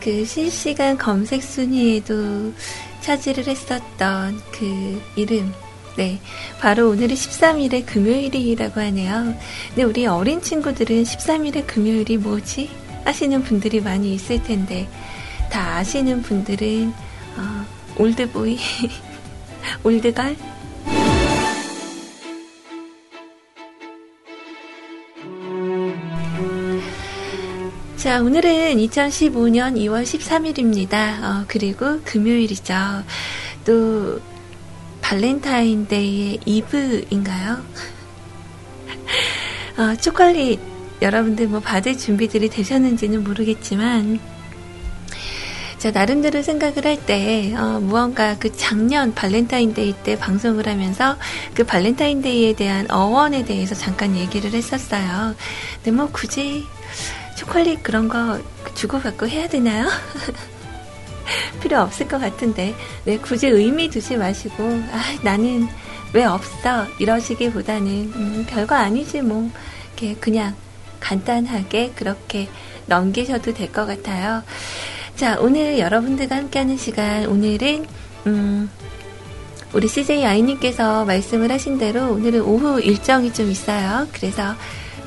그 실시간 검색 순위에도 차지를 했었던 그 이름. 네. 바로 오늘이 13일의 금요일이라고 하네요. 근데 우리 어린 친구들은 13일의 금요일이 뭐지? 아시는 분들이 많이 있을 텐데, 다 아시는 분들은, 어, 올드보이, 올드걸? 자, 오늘은 2015년 2월 13일입니다. 어, 그리고 금요일이죠. 또, 발렌타인데이의 이브인가요? 어, 초콜릿, 여러분들 뭐 받을 준비들이 되셨는지는 모르겠지만, 자, 나름대로 생각을 할 때, 어, 무언가 그 작년 발렌타인데이 때 방송을 하면서 그 발렌타인데이에 대한 어원에 대해서 잠깐 얘기를 했었어요. 근데 뭐 굳이 초콜릿 그런 거 주고받고 해야 되나요? 필요 없을 것 같은데, 네, 굳이 의미 두지 마시고, 아, 나는 왜 없어? 이러시기보다는, 음, 별거 아니지, 뭐. 이렇게 그냥 간단하게 그렇게 넘기셔도 될 것 같아요. 자, 오늘 여러분들과 함께하는 시간, 오늘은, 음, 우리 CJ 아이님께서 말씀을 하신 대로 오늘은 오후 일정이 좀 있어요. 그래서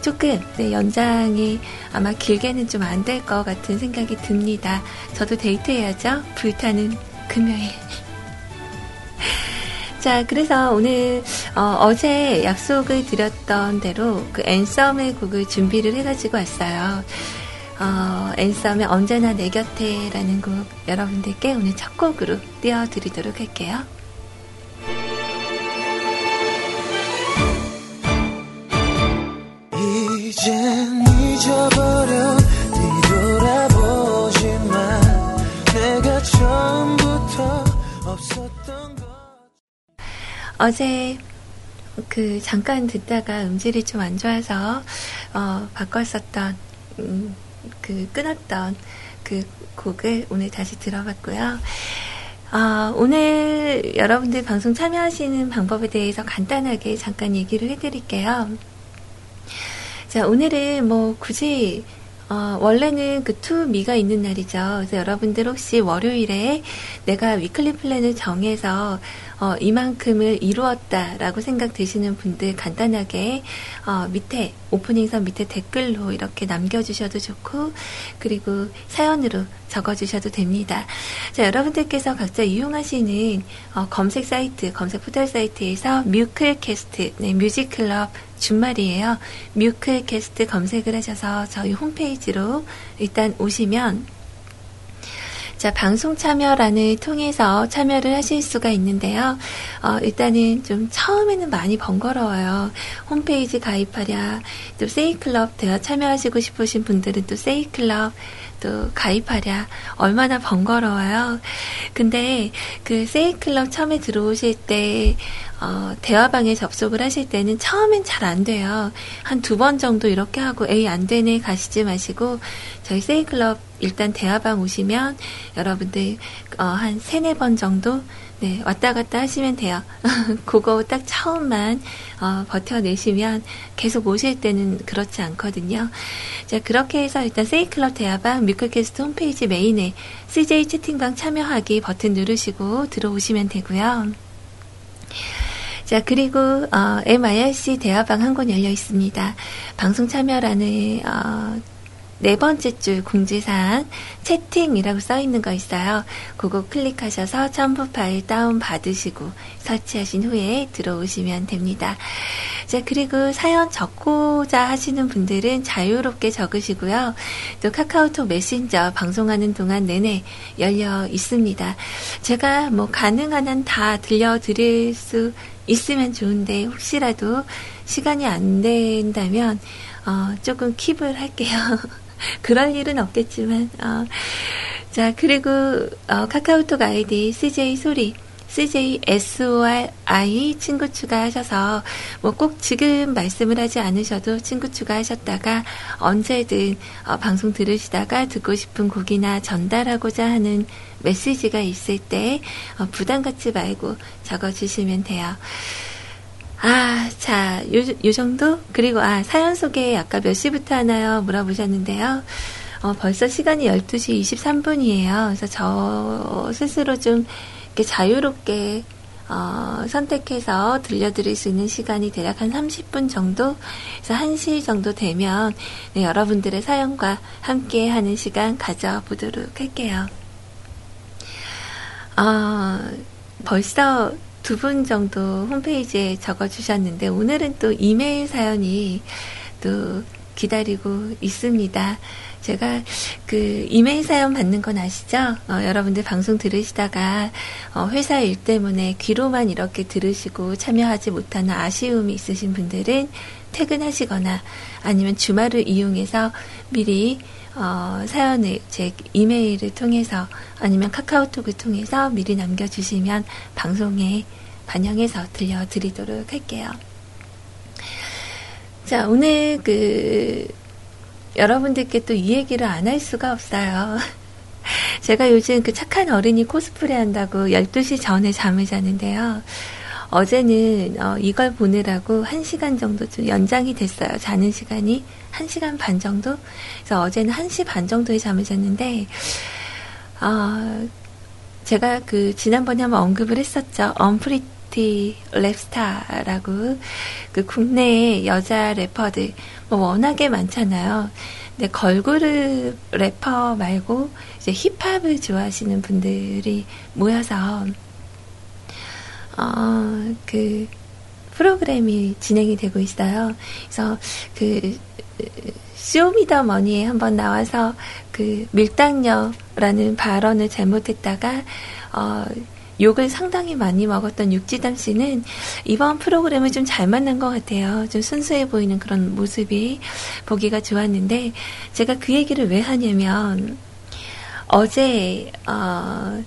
조금 네, 연장이 아마 길게는 좀 안 될 것 같은 생각이 듭니다. 저도 데이트해야죠. 불타는 금요일. 자, 그래서 오늘 어, 제 약속을 드렸던 대로 그 앤썸의 곡을 준비를 해가지고 왔어요. 어, 앤썸의 언제나 내 곁에라는 곡 여러분들께 오늘 첫 곡으로 띄워드리도록 할게요. 이젠 잊어버려 뒤돌아보지 마 내가 처음부터 없었던 것 어제 그 잠깐 듣다가 음질이 좀 안 좋아서 어 바꿨었던 음, 그 끊었던 그 곡을 오늘 다시 들어봤고요. 어, 오늘 여러분들 방송 참여하시는 방법에 대해서 간단하게 잠깐 얘기를 해드릴게요. 자, 오늘은 뭐 굳이 어, 원래는 그 투미가 있는 날이죠. 그래서 여러분들 혹시 월요일에 내가 weekly plan을 정해서 어, 이만큼을 이루었다라고 생각되시는 분들 간단하게 어, 밑에 오프닝선 밑에 댓글로 이렇게 남겨주셔도 좋고 그리고 사연으로 적어주셔도 됩니다. 자, 여러분들께서 각자 이용하시는 어, 검색 사이트, 검색 포털 사이트에서 뮤클캐스트, 네, 뮤직클럽 준말이에요. 뮤클캐스트 검색을 하셔서 저희 홈페이지로 일단 오시면 자, 방송 참여란을 통해서 참여를 하실 수가 있는데요. 어, 일단은 좀 처음에는 많이 번거로워요. 홈페이지 가입하랴, 또 세이클럽 대화 참여하시고 싶으신 분들은 또 세이클럽 또 가입하랴 얼마나 번거로워요. 근데 그 세이클럽 처음에 들어오실 때 어, 대화방에 접속을 하실 때는 처음엔 잘 안 돼요. 한 두 번 정도 이렇게 하고 에이 안 되네 가시지 마시고 저희 세이클럽 일단 대화방 오시면 여러분들 어, 한 세네 번 정도 네, 왔다 갔다 하시면 돼요. 그거 딱 처음만 어, 버텨내시면 계속 오실 때는 그렇지 않거든요. 자, 그렇게 해서 일단 세이클럽 대화방 뮤클캐스트 홈페이지 메인에 CJ 채팅방 참여하기 버튼 누르시고 들어오시면 되고요. 자, 그리고, 어, MIRC 대화방 한곳 열려 있습니다. 방송 참여란에, 어, 네 번째 줄 공지사항 채팅이라고 써 있는 거 있어요. 그거 클릭하셔서 첨부 파일 다운 받으시고 설치하신 후에 들어오시면 됩니다. 자, 그리고 사연 적고자 하시는 분들은 자유롭게 적으시고요. 또 카카오톡 메신저 방송하는 동안 내내 열려 있습니다. 제가 뭐 가능한 한 다 들려드릴 수 있으면 좋은데 혹시라도 시간이 안 된다면 어, 조금 킵을 할게요. 그럴 일은 없겠지만, 어, 자, 그리고, 어, 카카오톡 아이디 CJ 소리. CJSORI 친구 추가하셔서 뭐 꼭 지금 말씀을 하지 않으셔도 친구 추가하셨다가 언제든 어, 방송 들으시다가 듣고 싶은 곡이나 전달하고자 하는 메시지가 있을 때 어, 부담 갖지 말고 적어주시면 돼요. 아, 자, 요, 요 정도? 그리고, 아, 사연 소개 아까 몇 시부터 하나요? 물어보셨는데요. 어, 벌써 시간이 12시 23분이에요. 그래서 저 스스로 좀 이렇게 자유롭게 어, 선택해서 들려드릴 수 있는 시간이 대략 한 30분 정도, 그래서 1시 정도 되면 네, 여러분들의 사연과 함께 하는 시간 가져보도록 할게요. 어, 벌써 두 분 정도 홈페이지에 적어주셨는데, 오늘은 또 이메일 사연이 또 기다리고 있습니다. 제가 그 이메일 사연 받는 건 아시죠? 어, 여러분들 방송 들으시다가 어, 회사 일 때문에 귀로만 이렇게 들으시고 참여하지 못하는 아쉬움이 있으신 분들은 퇴근하시거나 아니면 주말을 이용해서 미리 어, 사연을 제 이메일을 통해서 아니면 카카오톡을 통해서 미리 남겨주시면 방송에 반영해서 들려드리도록 할게요. 자, 오늘 그 여러분들께 또 이 얘기를 안 할 수가 없어요. 제가 요즘 그 착한 어린이 코스프레 한다고 12시 전에 잠을 자는데요. 어제는 어, 이걸 보느라고 1시간 정도 좀 연장이 됐어요. 자는 시간이 1시간 반 정도? 그래서 어제는 1시 반 정도에 잠을 잤는데, 어, 제가 그 지난번에 한번 언급을 했었죠. 언프리티 랩스타라고 그 국내의 여자 래퍼들 뭐 워낙에 많잖아요. 근데 걸그룹 래퍼 말고 이제 힙합을 좋아하시는 분들이 모여서 어, 그 프로그램이 진행이 되고 있어요. 그래서 그 쇼미더머니에 한번 나와서 그 밀당녀라는 발언을 잘못했다가 어, 욕을 상당히 많이 먹었던 육지담 씨는 이번 프로그램을 좀 잘 만난 것 같아요. 좀 순수해 보이는 그런 모습이 보기가 좋았는데 제가 그 얘기를 왜 하냐면 어제 어,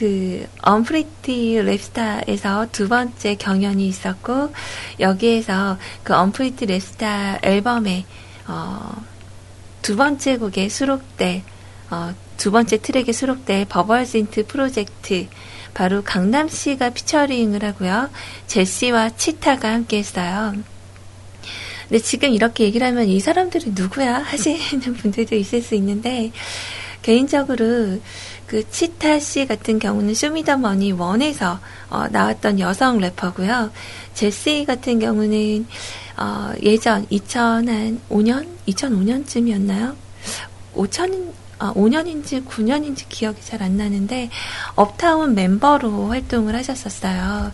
그 언프리티 랩스타에서 두 번째 경연이 있었고 여기에서 그 언프리티 랩스타 앨범에 어, 두 번째 곡에 수록돼 어, 두 번째 트랙에 수록된 버벌진트 프로젝트 바로 강남 씨가 피처링을 하고요. 제시와 치타가 함께 했어요. 근데 지금 이렇게 얘기를 하면 이 사람들이 누구야 하시는 분들도 있을 수 있는데 개인적으로 그 치타 씨 같은 경우는 쇼미더머니 원에서 어, 나왔던 여성 래퍼고요. 제시 같은 경우는 어, 예전 2005년 2005년쯤이었나요? 5천 아, 5년인지 9년인지 기억이 잘 안 나는데 업타운 멤버로 활동을 하셨었어요.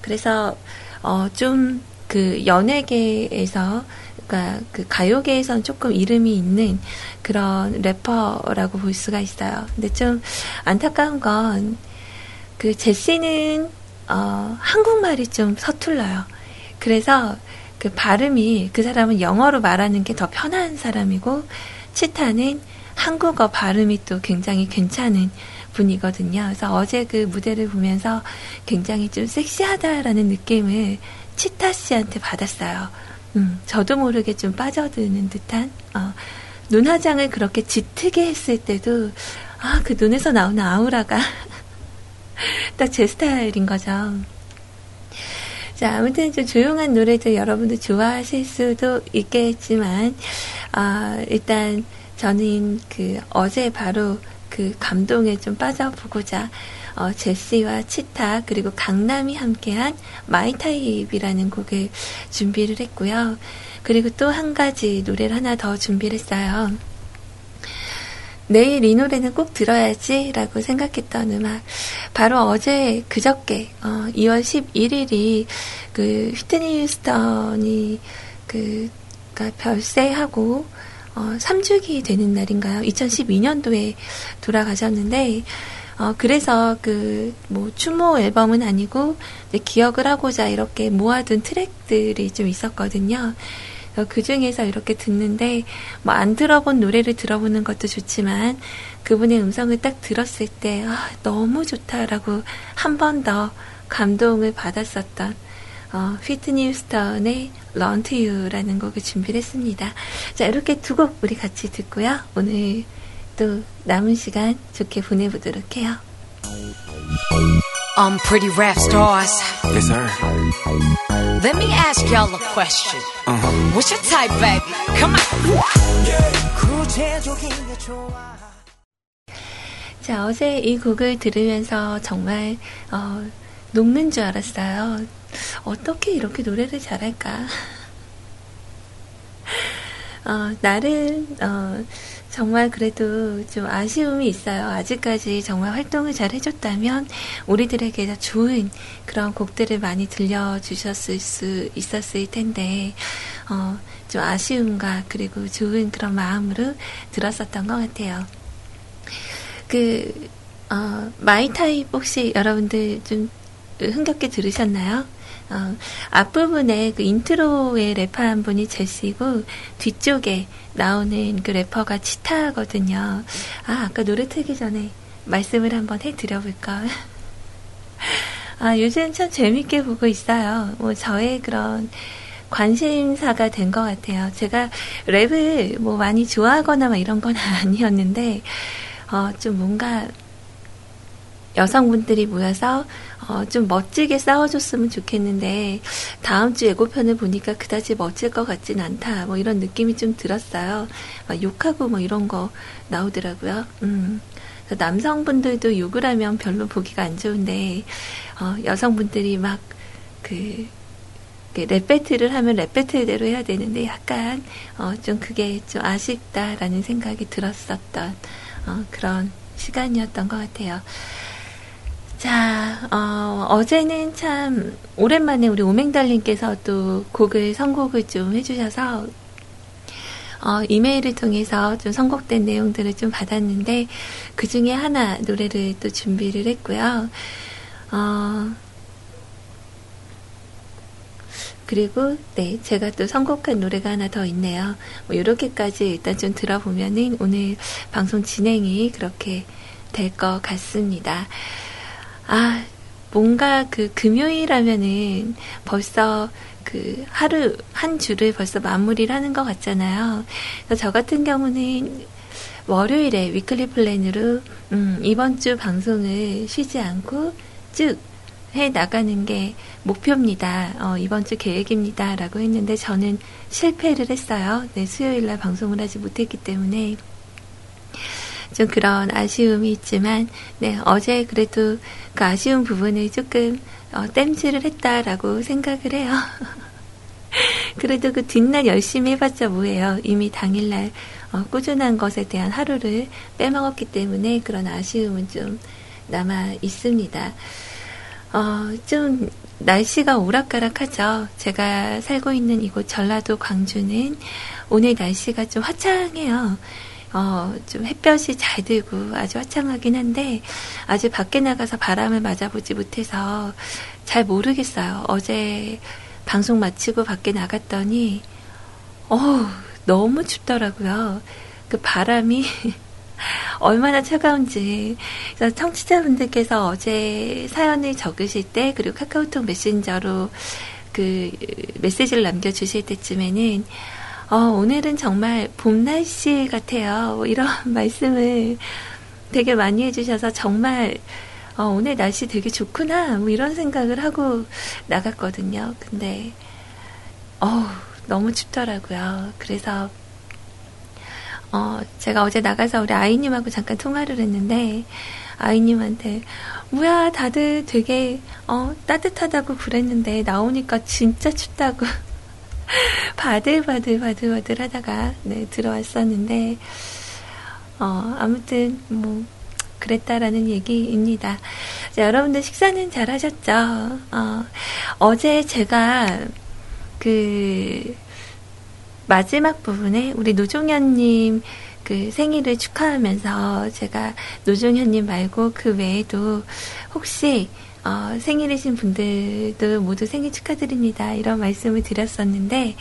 그래서 어, 좀 그 연예계에서 그러니까 그 가요계에선 조금 이름이 있는 그런 래퍼라고 볼 수가 있어요. 근데 좀 안타까운 건 그 제시는 어, 한국말이 좀 서툴러요. 그래서 그 발음이 그 사람은 영어로 말하는 게 더 편한 사람이고 치타는 한국어 발음이 또 굉장히 괜찮은 분이거든요. 그래서 어제 그 무대를 보면서 굉장히 좀 섹시하다라는 느낌을 치타 씨한테 받았어요. 음, 저도 모르게 좀 빠져드는 듯한, 어, 눈 화장을 그렇게 짙게 했을 때도, 아, 그 눈에서 나오는 아우라가 딱 제 스타일인 거죠. 자, 아무튼 좀 조용한 노래도 여러분들 좋아하실 수도 있겠지만, 아, 일단, 저는 그 어제 바로 그 감동에 좀 빠져보고자 어, 제시와 치타 그리고 강남이 함께한 마이타입이라는 곡을 준비를 했고요. 그리고 또 한 가지 노래를 하나 더 준비를 했어요. 내일 이 노래는 꼭 들어야지라고 생각했던 음악. 바로 어제 그저께 어, 2월 11일이 그 휘트니 휴스턴이 그 그러니까 별세하고 어, 3주기 되는 날인가요? 2012년도에 돌아가셨는데, 어, 그래서 그, 뭐, 추모 앨범은 아니고, 기억을 하고자 이렇게 모아둔 트랙들이 좀 있었거든요. 그 중에서 이렇게 듣는데, 뭐, 안 들어본 노래를 들어보는 것도 좋지만, 그분의 음성을 딱 들었을 때, 아, 너무 좋다라고 한 번 더 감동을 받았었던, 어, 휘트니 to You라는 곡을 준비를 했습니다. 자, 이렇게 두 곡 우리 같이 듣고요. 오늘 또 남은 시간 좋게 보내보도록 해요. Um, pretty rap stars. Yes, sir. Let me ask y'all a question. Uh-huh. What's your type, baby? Come on. 자, 어제 이 곡을 들으면서 정말, 어, 녹는 줄 알았어요. 어떻게 이렇게 노래를 잘할까? 어, 나를, 어, 정말 그래도 좀 아쉬움이 있어요. 아직까지 정말 활동을 잘 해줬다면 우리들에게 좋은 그런 곡들을 많이 들려주셨을 수 있었을 텐데, 어, 좀 아쉬움과 그리고 좋은 그런 마음으로 들었었던 것 같아요. 그, 어, My Type 혹시 여러분들 좀 흥겹게 들으셨나요? 어, 앞부분에 그 인트로에 래퍼한 분이 제시고 뒤쪽에 나오는 그 래퍼가 치타거든요. 아, 아까 노래 틀기 전에 말씀을 한번 해드려볼까. 아, 요즘 참 재밌게 보고 있어요. 뭐, 저의 그런 관심사가 된 것 같아요. 제가 랩을 뭐 많이 좋아하거나 막 이런 건 아니었는데, 어, 좀 뭔가 여성분들이 모여서 어, 좀 멋지게 싸워줬으면 좋겠는데 다음 주 예고편을 보니까 그다지 멋질 것 같진 않다. 뭐 이런 느낌이 좀 들었어요. 막 욕하고 뭐 이런 거 나오더라고요. 음. 남성분들도 욕을 하면 별로 보기가 안 좋은데 어, 여성분들이 막그 랩 배틀을 하면 랩 배틀대로 해야 되는데 약간 어, 좀 그게 좀 아쉽다라는 생각이 들었었던 어, 그런 시간이었던 것 같아요. 자, 어, 어제는 참 오랜만에 우리 오맹달님께서 또 곡을 선곡을 좀 해주셔서 어, 이메일을 통해서 좀 선곡된 내용들을 좀 받았는데 그 중에 하나 노래를 또 준비를 했고요. 어, 그리고 네 제가 또 선곡한 노래가 하나 더 있네요. 뭐 이렇게까지 일단 좀 들어보면은 오늘 방송 진행이 그렇게 될 것 같습니다. 아, 뭔가 그 금요일 하면은 벌써 그 하루, 한 주를 벌써 마무리를 하는 것 같잖아요. 저 같은 경우는 월요일에 위클리 플랜으로, 음, 이번 주 방송을 쉬지 않고 쭉 해 나가는 게 목표입니다. 어, 이번 주 계획입니다. 라고 했는데 저는 실패를 했어요. 네, 수요일 날 방송을 하지 못했기 때문에. 좀 그런 아쉬움이 있지만, 네, 어제 그래도 그 아쉬운 부분을 조금 어, 땜질을 했다라고 생각을 해요. 그래도 그 뒷날 열심히 해봤자 뭐예요. 이미 당일날 어, 꾸준한 것에 대한 하루를 빼먹었기 때문에 그런 아쉬움은 좀 남아 있습니다. 어, 좀 날씨가 오락가락하죠. 제가 살고 있는 이곳 전라도 광주는 오늘 날씨가 좀 화창해요. 어, 좀 햇볕이 잘 들고 아주 화창하긴 한데, 아직 밖에 나가서 바람을 맞아보지 못해서 잘 모르겠어요. 어제 방송 마치고 밖에 나갔더니, 어우, 너무 춥더라고요. 그 바람이 얼마나 차가운지. 그래서 청취자분들께서 어제 사연을 적으실 때, 그리고 카카오톡 메신저로 그 메시지를 남겨주실 때쯤에는, 어, 오늘은 정말 봄 날씨 같아요. 뭐 이런 말씀을 되게 많이 해주셔서 정말 어, 오늘 날씨 되게 좋구나. 뭐 이런 생각을 하고 나갔거든요. 근데, 어 너무 춥더라고요. 그래서, 어, 제가 어제 나가서 우리 아이님하고 잠깐 통화를 했는데, 아이님한테, 뭐야, 다들 되게, 어, 따뜻하다고 그랬는데, 나오니까 진짜 춥다고. 바들바들 바들바들 하다가 네, 들어왔었는데 어, 아무튼 뭐 그랬다라는 얘기입니다. 자, 여러분들 식사는 잘 하셨죠? 어, 어제 제가 그 마지막 부분에 우리 노종현님 그 생일을 축하하면서 제가 노종현님 말고 그 외에도 혹시 어, 생일이신 분들도 모두 생일 축하드립니다. 이런 말씀을 드렸었는데,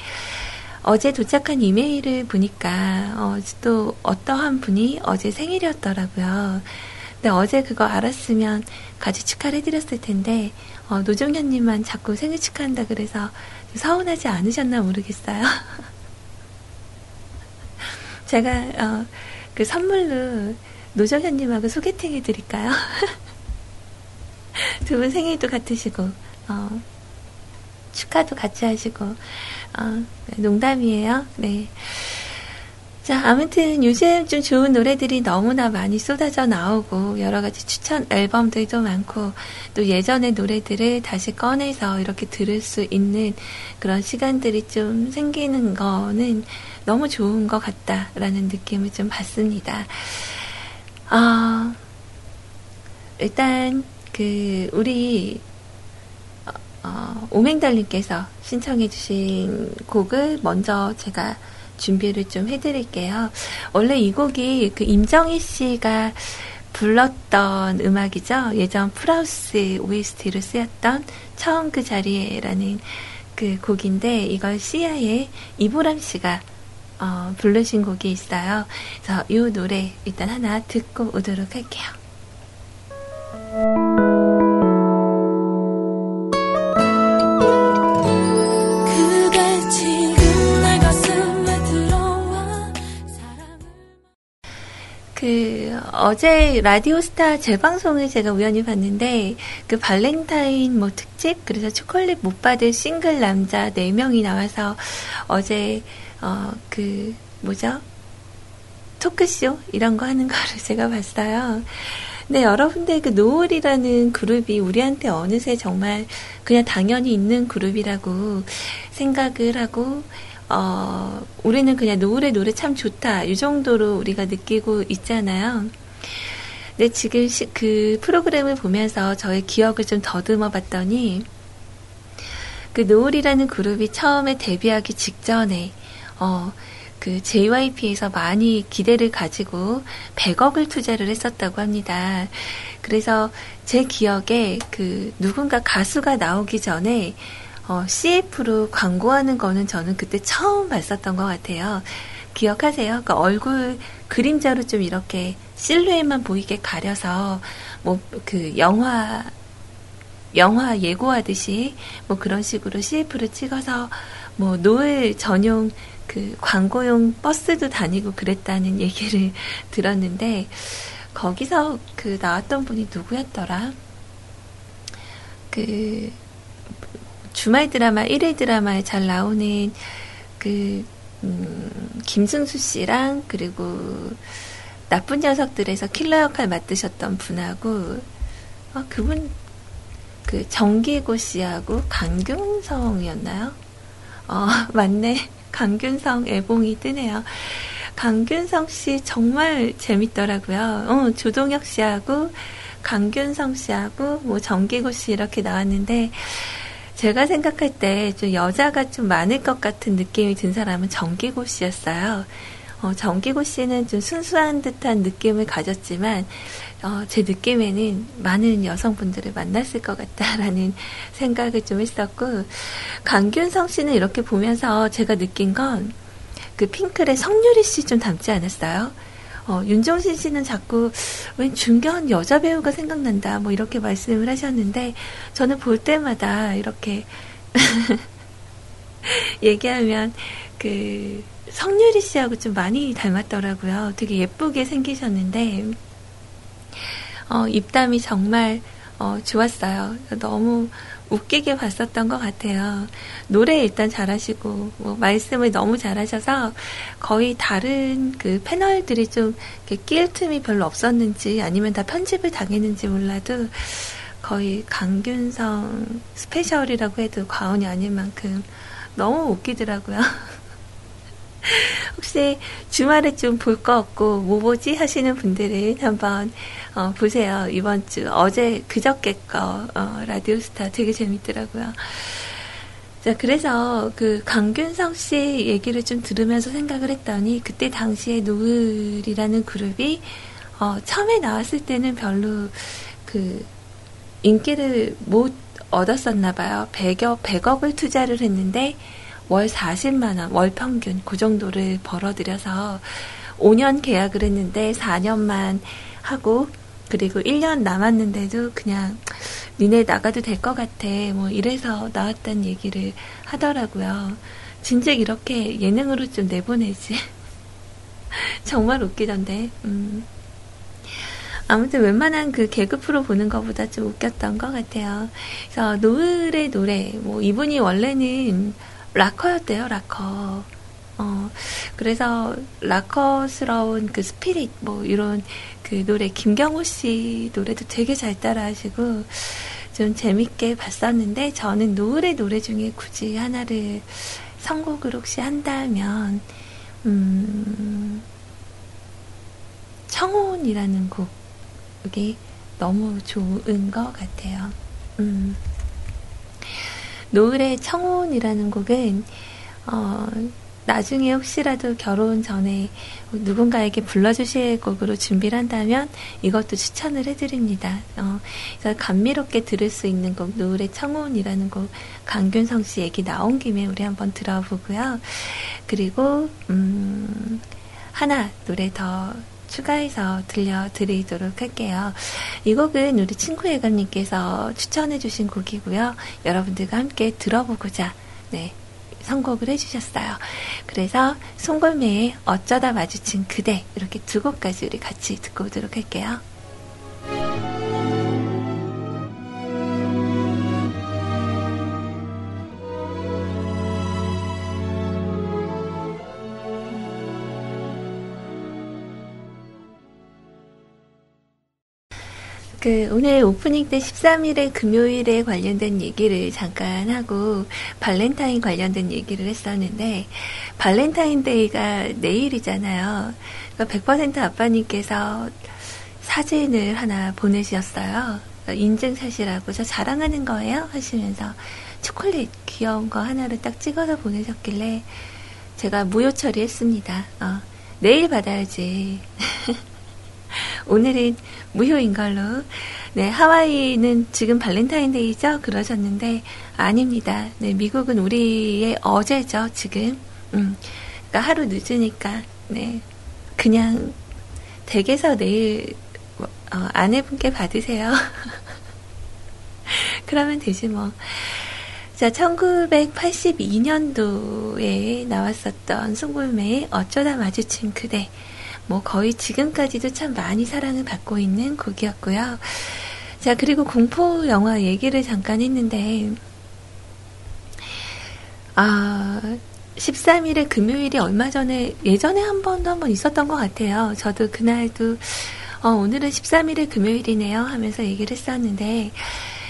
어제 도착한 이메일을 보니까 어, 또 어떠한 분이 어제 생일이었더라고요. 근데 어제 그거 알았으면 같이 축하를 해드렸을 텐데 어, 노종현님만 자꾸 생일 축하한다 그래서 서운하지 않으셨나 모르겠어요. 제가 어, 그 선물로 노정현님하고 소개팅 해드릴까요? 두 분 생일도 같으시고 어, 축하도 같이 하시고 어, 농담이에요. 네. 자, 아무튼 요즘 좀 좋은 노래들이 너무나 많이 쏟아져 나오고 여러 가지 추천 앨범들도 많고 또 예전의 노래들을 다시 꺼내서 이렇게 들을 수 있는 그런 시간들이 좀 생기는 거는 너무 좋은 것 같다라는 느낌을 좀 받습니다. 아, 일단 그 우리 어, 어, 오맹달님께서 신청해주신 곡을 먼저 제가 준비를 좀 해드릴게요. 원래 이 곡이 그 임정희 씨가 불렀던 음악이죠. 예전 프라우스 OST로 쓰였던 처음 그 자리에라는 그 곡인데 이걸 시아의 이보람 씨가 어, 부르신 곡이 있어요. 그래서 이 노래 일단 하나 듣고 오도록 할게요. 그 어제 라디오스타 재방송을 제가 우연히 봤는데 그 발렌타인 뭐 특집 그래서 초콜릿 못 받을 싱글 남자 4명이 나와서 어제 어 그 뭐죠? 토크쇼 이런 거 하는 거를 제가 봤어요. 네, 여러분들 그 노을이라는 그룹이 우리한테 어느새 정말 그냥 당연히 있는 그룹이라고 생각을 하고 어, 우리는 그냥 노래 노래 참 좋다. 이 정도로 우리가 느끼고 있잖아요. 근데 지금 시, 그 프로그램을 보면서 저의 기억을 좀 더듬어 봤더니 그 노을이라는 그룹이 처음에 데뷔하기 직전에 어, 그 JYP에서 많이 기대를 가지고 100억을 투자를 했었다고 합니다. 그래서 제 기억에 그 누군가 가수가 나오기 전에 어, CF로 광고하는 거는 저는 그때 처음 봤었던 것 같아요. 기억하세요? 그러니까 얼굴 그림자로 좀 이렇게 실루엣만 보이게 가려서 뭐 그 영화 영화 예고하듯이 뭐 그런 식으로 CF를 찍어서 뭐 노을 전용 그 광고용 버스도 다니고 그랬다는 얘기를 들었는데 거기서 그 나왔던 분이 누구였더라? 그 주말 드라마, 일일 드라마에 잘 나오는 그, 음, 김승수 씨랑 그리고 나쁜 녀석들에서 킬러 역할 맡으셨던 분하고, 아, 그분, 그 정기고 씨하고 강균성이었나요? 어, 맞네. 강균성 애봉이 뜨네요. 강균성 씨 정말 재밌더라고요. 어, 조동혁 씨하고 강균성 씨하고 뭐 정기고 씨 이렇게 나왔는데 제가 생각할 때 좀 여자가 좀 많을 것 같은 느낌이 든 사람은 정기고 씨였어요. 어, 정기고 씨는 좀 순수한 듯한 느낌을 가졌지만 어, 제 느낌에는 많은 여성분들을 만났을 것 같다라는 생각을 좀 했었고 강균성 씨는 이렇게 보면서 제가 느낀 건 그 핑클의 성유리 씨 좀 닮지 않았어요? 어, 윤종신 씨는 자꾸 웬 중견 여자 배우가 생각난다 뭐 이렇게 말씀을 하셨는데 저는 볼 때마다 이렇게 얘기하면 그 성유리 씨하고 좀 많이 닮았더라고요. 되게 예쁘게 생기셨는데 어, 입담이 정말 어, 좋았어요. 너무 웃기게 봤었던 것 같아요. 노래 일단 잘하시고 뭐 말씀을 너무 잘하셔서 거의 다른 그 패널들이 좀 끼일 틈이 별로 없었는지 아니면 다 편집을 당했는지 몰라도 거의 강균성 스페셜이라고 해도 과언이 아닐 만큼 너무 웃기더라고요. 혹시 주말에 좀 볼 거 없고 뭐 보지 하시는 분들은 한번 어, 보세요. 이번 주 어제 그저께 거 어, 라디오스타 되게 재밌더라고요. 자, 그래서 그 강균성 씨 얘기를 좀 들으면서 생각을 했더니 그때 당시에 노을이라는 그룹이 어, 처음에 나왔을 때는 별로 그 인기를 못 얻었었나 봐요. 100억, 100억을 투자를 했는데 월 40만 원, 월 평균, 그 정도를 벌어들여서 5년 계약을 했는데 4년만 하고 그리고 1년 남았는데도 그냥 니네 나가도 될 것 같아. 뭐 이래서 나왔다는 얘기를 하더라고요. 진작 이렇게 예능으로 좀 내보내지. 정말 웃기던데. 음. 아무튼 웬만한 그 개그 프로 보는 것보다 좀 웃겼던 것 같아요. 그래서 노을의 노래, 뭐 이분이 원래는 락커였대요, 락커. 어, 그래서 락커스러운 그 스피릿, 뭐 이런 그 노래, 김경호 씨 노래도 되게 잘 따라하시고, 좀 재밌게 봤었는데, 저는 노을의 노래 중에 굳이 하나를 선곡을 혹시 한다면, 음, 청혼이라는 곡이 너무 좋은 것 같아요. 음, 노을의 청혼이라는 곡은, 어, 나중에 혹시라도 결혼 전에 누군가에게 불러주실 곡으로 준비를 한다면 이것도 추천을 해드립니다. 어, 그래서 감미롭게 들을 수 있는 곡, 노을의 청혼이라는 곡, 강균성 씨 얘기 나온 김에 우리 한번 들어보고요. 그리고, 음, 하나 노래 더 추가해서 들려드리도록 할게요. 이 곡은 우리 친구 예감님께서 추천해주신 곡이고요. 여러분들과 함께 들어보고자, 네, 선곡을 해주셨어요. 그래서 송골매의 어쩌다 마주친 그대 이렇게 두 곡까지 우리 같이 듣고 오도록 할게요. 그 오늘 오프닝 때 13일에 금요일에 관련된 얘기를 잠깐 하고 발렌타인 관련된 얘기를 했었는데 발렌타인데이가 내일이잖아요. 그러니까 100% 아빠님께서 사진을 하나 보내주셨어요. 그러니까 인증샷이라고 저 자랑하는 거예요 하시면서 초콜릿 귀여운 거 하나를 딱 찍어서 보내셨길래 제가 무효 처리했습니다. 어, 내일 받아야지. 오늘은 무효인 걸로. 네, 하와이는 지금 발렌타인데이죠? 그러셨는데, 아닙니다. 네, 미국은 우리의 어제죠, 지금. 음, 그러니까 하루 늦으니까, 네, 그냥 댁에서 내일 어, 아내분께 받으세요. 그러면 되지 뭐. 자, 1982년도에 나왔었던 송골매의 어쩌다 마주친 그대. 뭐 거의 지금까지도 참 많이 사랑을 받고 있는 곡이었고요. 자, 그리고 공포 영화 얘기를 잠깐 했는데, 아, 13일에 금요일이 얼마 전에, 예전에 한 번도 한 번 있었던 것 같아요. 저도 그날도, 어, 오늘은 13일에 금요일이네요 하면서 얘기를 했었는데,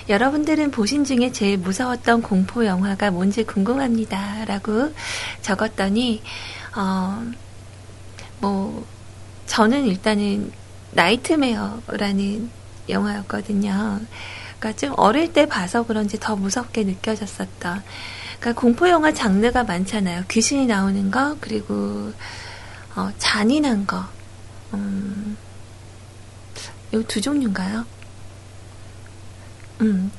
여러분들은 보신 중에 제일 무서웠던 공포 영화가 뭔지 궁금합니다. 라고 적었더니, 어, 뭐, 저는 일단은 나이트메어라는 영화였거든요. 그러니까 좀 어릴 때 봐서 그런지 더 무섭게 느껴졌었던. 그러니까 공포 영화 장르가 많잖아요. 귀신이 나오는 거 그리고 어, 잔인한 거. 음, 이 두 종류인가요? 음,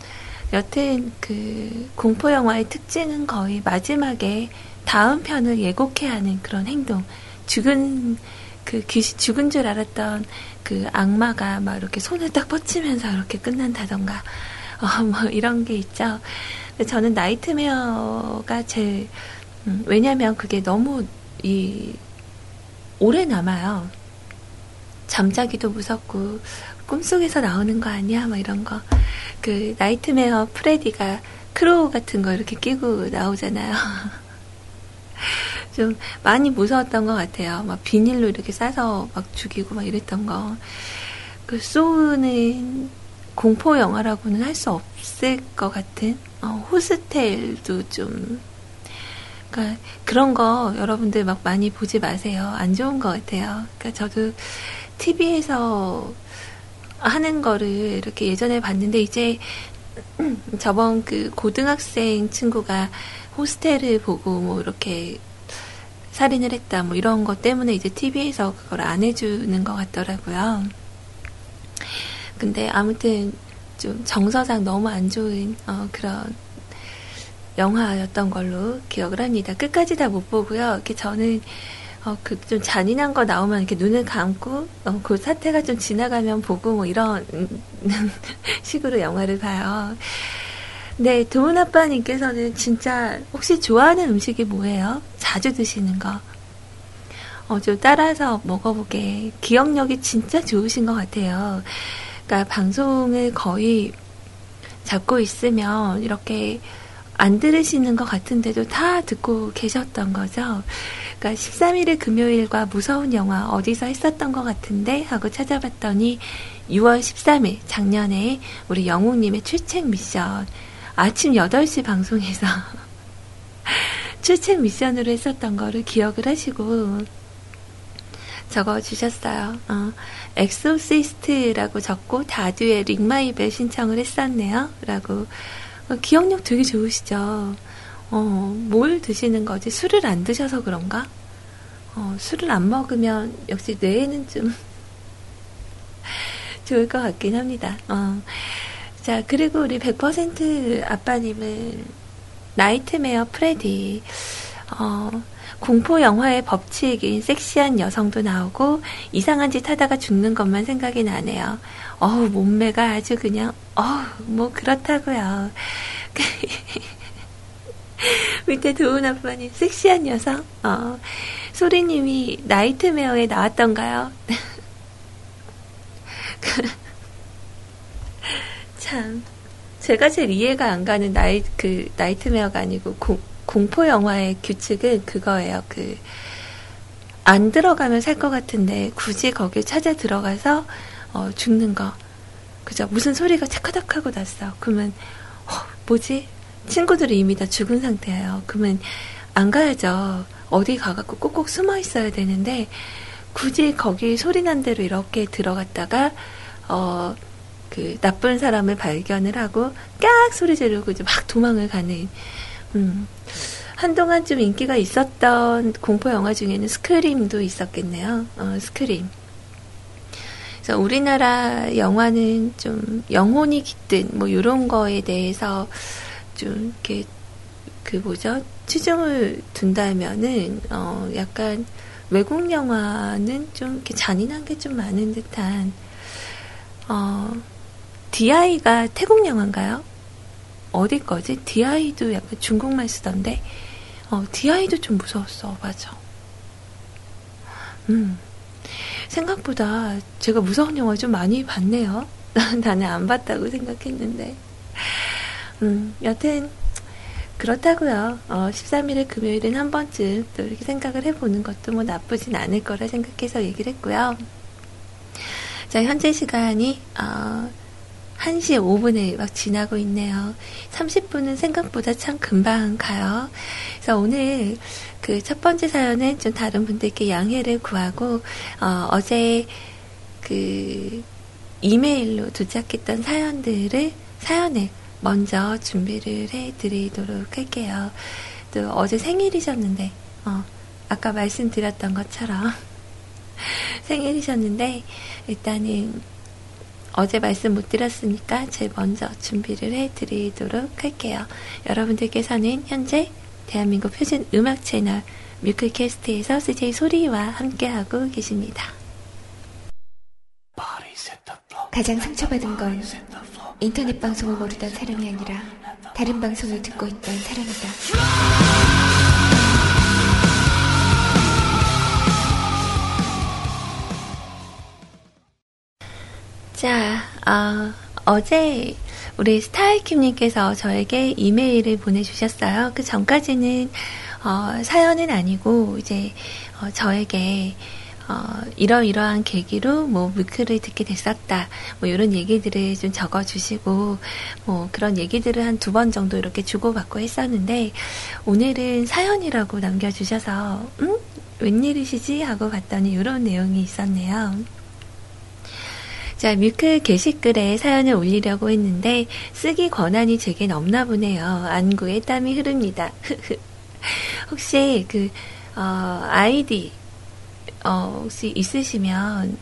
여튼 그 공포 영화의 특징은 거의 마지막에 다음 편을 예고케 하는 그런 행동. 죽은 그 귀신 죽은 줄 알았던 그 악마가 막 이렇게 손을 딱 뻗치면서 이렇게 끝난다던가 어, 뭐 이런 게 있죠. 근데 저는 나이트메어가 제일 음, 왜냐면 그게 너무 이 오래 남아요. 잠자기도 무섭고 꿈속에서 나오는 거 아니야? 뭐 이런 거. 그 나이트메어 프레디가 claw 같은 거 이렇게 끼고 나오잖아요. 좀 많이 무서웠던 것 같아요. 막 비닐로 이렇게 싸서 막 죽이고 막 이랬던 거. 그 쏘우는 공포 영화라고는 할 수 없을 것 같은 어, 호스텔도 좀 그러니까 그런 거 여러분들 막 많이 보지 마세요. 안 좋은 것 같아요. 그러니까 저도 TV에서 하는 거를 이렇게 예전에 봤는데 이제 저번 그 고등학생 친구가 호스텔을 보고 뭐 이렇게 살인을 했다 뭐 이런 것 때문에 이제 TV에서 그걸 안 해주는 것 같더라고요. 근데 아무튼 좀 정서상 너무 안 좋은 어, 그런 영화였던 걸로 기억을 합니다. 끝까지 다 못 보고요. 이렇게 저는 어, 그 좀 잔인한 거 나오면 이렇게 눈을 감고 어, 그 사태가 좀 지나가면 보고 뭐 이런 식으로 영화를 봐요. 네, 도훈 아빠님께서는 진짜 혹시 좋아하는 음식이 뭐예요? 자주 드시는 거. 어, 좀 따라서 먹어보게. 기억력이 진짜 좋으신 것 같아요. 그러니까 방송을 거의 잡고 있으면 이렇게 안 들으시는 것 같은데도 다 듣고 계셨던 거죠. 그러니까 13일의 금요일과 무서운 영화 어디서 했었던 것 같은데 하고 찾아봤더니 6월 13일 작년에 우리 영웅님의 출첵 미션 아침 8시 방송에서 출첵 미션으로 했었던 거를 기억을 하시고 적어 주셨어요. 어, 엑소시스트라고 적고 다듀의 Ring My Bell 신청을 했었네요. 라고 어, 기억력 되게 좋으시죠. 어, 뭘 드시는 거지? 술을 안 드셔서 그런가? 어, 술을 안 먹으면 역시 뇌에는 좀 좋을 것 같긴 합니다. 어. 자, 그리고 우리 100% 아빠님은 나이트메어 프레디, 어, 공포 영화의 법칙인 섹시한 여성도 나오고 이상한 짓 하다가 죽는 것만 생각이 나네요. 어우, 몸매가 아주 그냥, 어우, 뭐 그렇다고요. 밑에 도훈 아빠님, 섹시한 여성? 어, 소리님이 나이트메어에 나왔던가요? 참. 제가 제일 이해가 안 가는 나이, 그, 나이트메어가 아니고, 고, 공포 영화의 규칙은 그거예요. 그, 안 들어가면 살 것 같은데, 굳이 거기에 찾아 들어가서, 어, 죽는 거. 그죠? 무슨 소리가 차카닥 하고 났어. 그러면, 어, 뭐지? 친구들이 이미 다 죽은 상태예요. 그러면, 안 가야죠. 어디 가갖고 꼭꼭 숨어 있어야 되는데, 굳이 거기 소리 난 대로 이렇게 들어갔다가, 어, 그 나쁜 사람을 발견을 하고 깍 소리 지르고 이제 막 도망을 가는 음. 한동안 좀 인기가 있었던 공포 영화 중에는 스크림도 있었겠네요. 어, 스크림. 그래서 우리나라 영화는 좀 영혼이 깃든 뭐 이런 거에 대해서 좀 이렇게 그 뭐죠 치중을 둔다면은 어 약간 외국 영화는 좀 이렇게 잔인한 게 좀 많은 듯한 어 DI가 태국 영화인가요? 어디 거지? DI도 약간 중국말 쓰던데, 어, DI도 좀 무서웠어. 맞아. 음. 생각보다 제가 무서운 영화 좀 많이 봤네요. 나는 안 봤다고 생각했는데. 음, 여튼, 그렇다고요. 어, 13일의 금요일은 한 번쯤 또 이렇게 생각을 해보는 것도 뭐 나쁘진 않을 거라 생각해서 얘기를 했고요. 자, 현재 시간이, 어, 1시 5분을 막 지나고 있네요. 30분은 생각보다 참 금방 가요. 그래서 오늘 그 첫 번째 사연은 좀 다른 분들께 양해를 구하고, 어, 어제 그 이메일로 도착했던 사연들을, 사연을 먼저 준비를 해 드리도록 할게요. 또 어제 생일이셨는데, 어, 아까 말씀드렸던 것처럼 생일이셨는데, 일단은 어제 말씀 못 드렸으니까 제 먼저 준비를 해드리도록 할게요. 여러분들께서는 현재 대한민국 표준 음악 채널 뮤클캐스트에서 CJ 소리와 함께하고 계십니다. 가장 상처받은 건 인터넷 방송을 모르던 사람이 아니라 다른 방송을 듣고 있던 사람이다. 자, 어, 어제 우리 스타일킴님께서 저에게 이메일을 보내주셨어요. 그 전까지는 어, 사연은 아니고 이제 어, 저에게 어, 이러이러한 계기로 뭐 물크를 듣게 됐었다. 뭐 이런 얘기들을 좀 적어주시고 뭐 그런 얘기들을 한 두 번 정도 이렇게 주고받고 했었는데 오늘은 사연이라고 남겨주셔서 음 웬일이시지 하고 봤더니 이런 내용이 있었네요. 자, 뮤클 게시글에 사연을 올리려고 했는데 쓰기 권한이 제겐 없나 보네요. 안구에 땀이 흐릅니다. 혹시 그 어, 아이디 어, 혹시 있으시면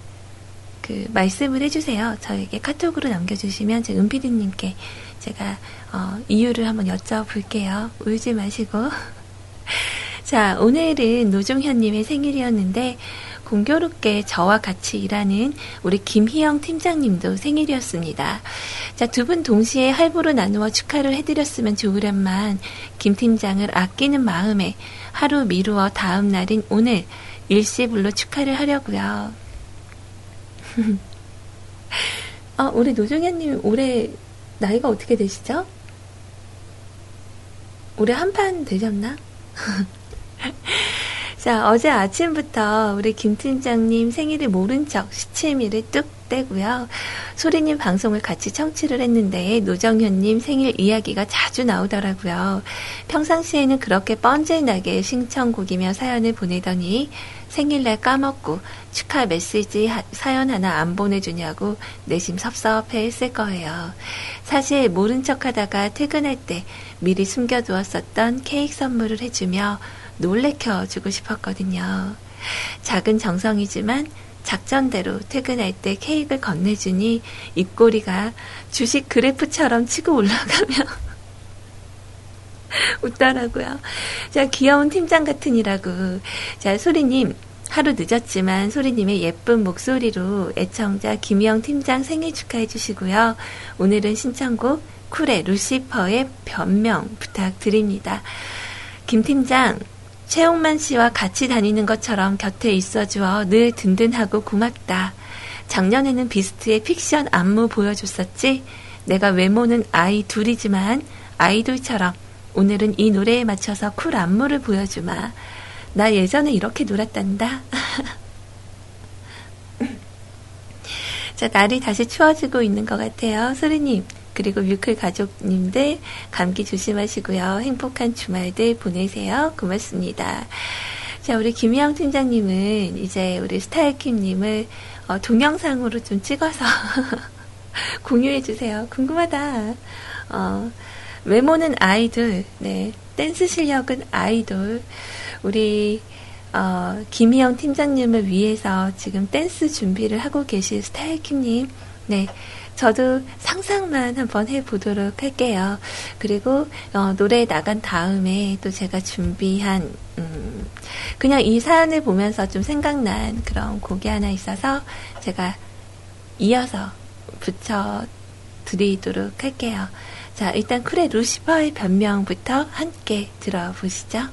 그 말씀을 해주세요. 저에게 카톡으로 남겨주시면 제 은피디님께 제가 어, 이유를 한번 여쭤볼게요. 울지 마시고. 자, 오늘은 노종현님의 생일이었는데 공교롭게 저와 같이 일하는 우리 김희영 팀장님도 생일이었습니다. 자, 두 분 동시에 할부로 나누어 축하를 해드렸으면 좋으련만 김 팀장을 아끼는 마음에 하루 미루어 다음 날인 오늘 일시불로 축하를 하려고요. 어, 우리 노종현님 올해 나이가 어떻게 되시죠? 올해 한판 되셨나? 자, 어제 아침부터 우리 김 팀장님 생일을 모른 척 시치미를 뚝 떼고요. 소리님 방송을 같이 청취를 했는데 노정현님 생일 이야기가 자주 나오더라고요. 평상시에는 그렇게 뻔질나게 신청곡이며 사연을 보내더니 생일날 까먹고 축하 메시지 사연 하나 안 보내주냐고 내심 섭섭해 했을 거예요. 사실 모른 척 하다가 퇴근할 때 미리 숨겨두었었던 케이크 선물을 해주며 놀래켜 주고 싶었거든요. 작은 정성이지만 작전대로 퇴근할 때 케이크를 건네주니 입꼬리가 주식 그래프처럼 치고 올라가며 웃더라고요. 자, 귀여운 팀장 같으니라고. 자, 소리님, 하루 늦었지만 소리님의 예쁜 목소리로 애청자 김영 팀장 생일 축하해 주시고요. 오늘은 신청곡 쿨의 루시퍼의 변명 부탁드립니다. 김 팀장, 최홍만 씨와 같이 다니는 것처럼 곁에 있어 주어 늘 든든하고 고맙다. 작년에는 비스트의 픽션 안무 보여줬었지? 내가 외모는 아이 둘이지만 아이돌처럼 오늘은 이 노래에 맞춰서 쿨 안무를 보여주마. 나 예전에 이렇게 놀았단다. 자, 날이 다시 추워지고 있는 것 같아요. 소리님. 그리고 뮤클 가족님들 감기 조심하시고요. 행복한 주말들 보내세요. 고맙습니다. 자, 우리 김희영 팀장님은 이제 우리 스타일킴님을 어, 동영상으로 좀 찍어서 공유해 주세요. 궁금하다. 어, 외모는 아이돌, 네. 댄스 실력은 아이돌. 우리 어, 김희영 팀장님을 위해서 지금 댄스 준비를 하고 계신 스타일킴님, 네. 저도 상상만 한번 해보도록 할게요. 그리고 어, 노래 나간 다음에 또 제가 준비한 음, 그냥 이 사연을 보면서 좀 생각난 그런 곡이 하나 있어서 제가 이어서 붙여 드리도록 할게요. 자, 일단 쿨의 루시퍼의 변명부터 함께 들어보시죠.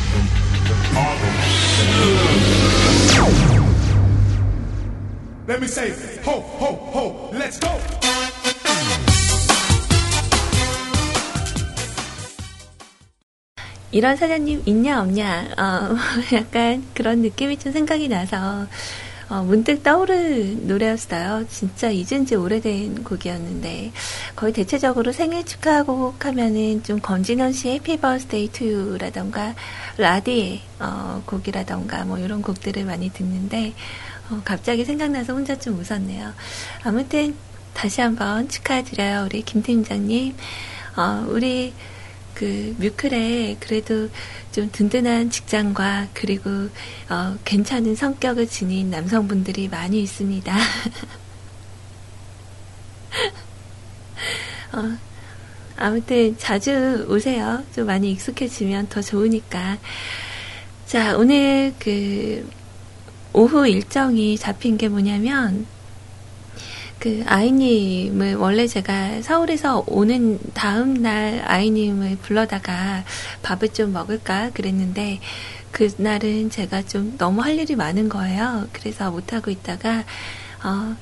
Let me say, ho, ho, ho, let's go! 이런 사장님 있냐 없냐 어, 약간 그런 느낌이 좀 생각이 나서 어, 문득 떠오른 노래였어요. 진짜 잊은 지 오래된 곡이었는데 거의 대체적으로 생일 축하곡 하면은 좀 권진원 씨의 해피 버스데이 투유라던가 라디의 어, 곡이라던가 뭐 이런 곡들을 많이 듣는데 어, 갑자기 생각나서 혼자 좀 웃었네요. 아무튼 다시 한번 축하드려요. 우리 김 팀장님. 어, 우리 그 뮤클에 그래도 좀 든든한 직장과 그리고 어, 괜찮은 성격을 지닌 남성분들이 많이 있습니다. 어, 아무튼 자주 오세요. 좀 많이 익숙해지면 더 좋으니까. 자, 오늘 그 오후 일정이 잡힌 게 뭐냐면 그 아이님을 원래 제가 서울에서 오는 다음 날 아이님을 불러다가 밥을 좀 먹을까 그랬는데 그날은 제가 좀 너무 할 일이 많은 거예요. 그래서 못하고 있다가 어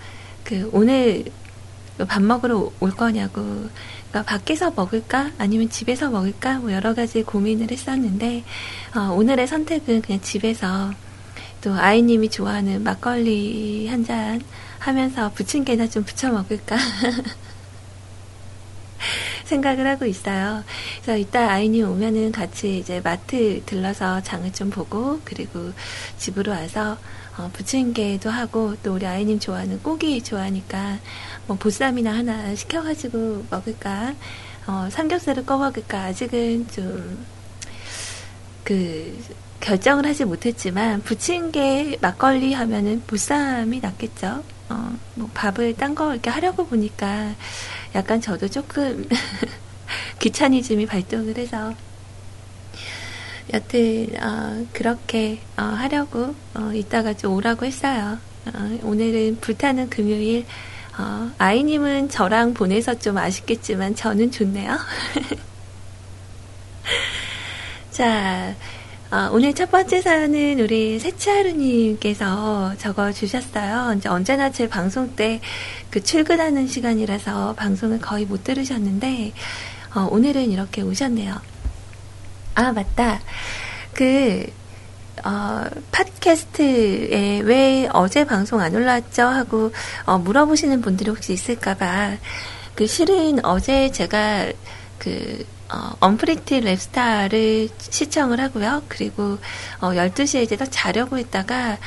그 오늘 밥 먹으러 올 거냐고 그러니까 밖에서 먹을까 아니면 집에서 먹을까 뭐 여러 가지 고민을 했었는데 어, 오늘의 선택은 그냥 집에서 또 아이님이 좋아하는 막걸리 한 잔 하면서 부침개나 좀 부쳐 먹을까 생각을 하고 있어요. 그래서 이따 아이님 오면은 같이 이제 마트 들러서 장을 좀 보고 그리고 집으로 와서 어, 부침개도 하고 또 우리 아이님 좋아하는 고기 좋아하니까 뭐 보쌈이나 하나 시켜가지고 먹을까 어, 삼겹살을 꺼 먹을까 아직은 좀 그 결정을 하지 못했지만 부침개 막걸리 하면은 보쌈이 낫겠죠. 어, 뭐 밥을 딴 거 이렇게 하려고 보니까 약간 저도 조금 귀차니즘이 발동을 해서 여튼 어, 그렇게 어, 하려고 어, 이따가 좀 오라고 했어요. 어, 오늘은 불타는 금요일 어, 아이님은 저랑 보내서 좀 아쉽겠지만 저는 좋네요. 자, 어, 오늘 첫 번째 사연은 우리 세치하루님께서 적어 주셨어요. 이제 언제나 제 방송 때 그 출근하는 시간이라서 방송을 거의 못 들으셨는데, 어, 오늘은 이렇게 오셨네요. 아, 맞다. 그, 어, 팟캐스트에 왜 어제 방송 안 올랐죠? 하고, 어, 물어보시는 분들이 혹시 있을까봐. 그 실은 어제 제가 그, 어, 언프리티 랩스타를 시청을 하고요. 그리고 어, 12시에 이제 딱 자려고 했다가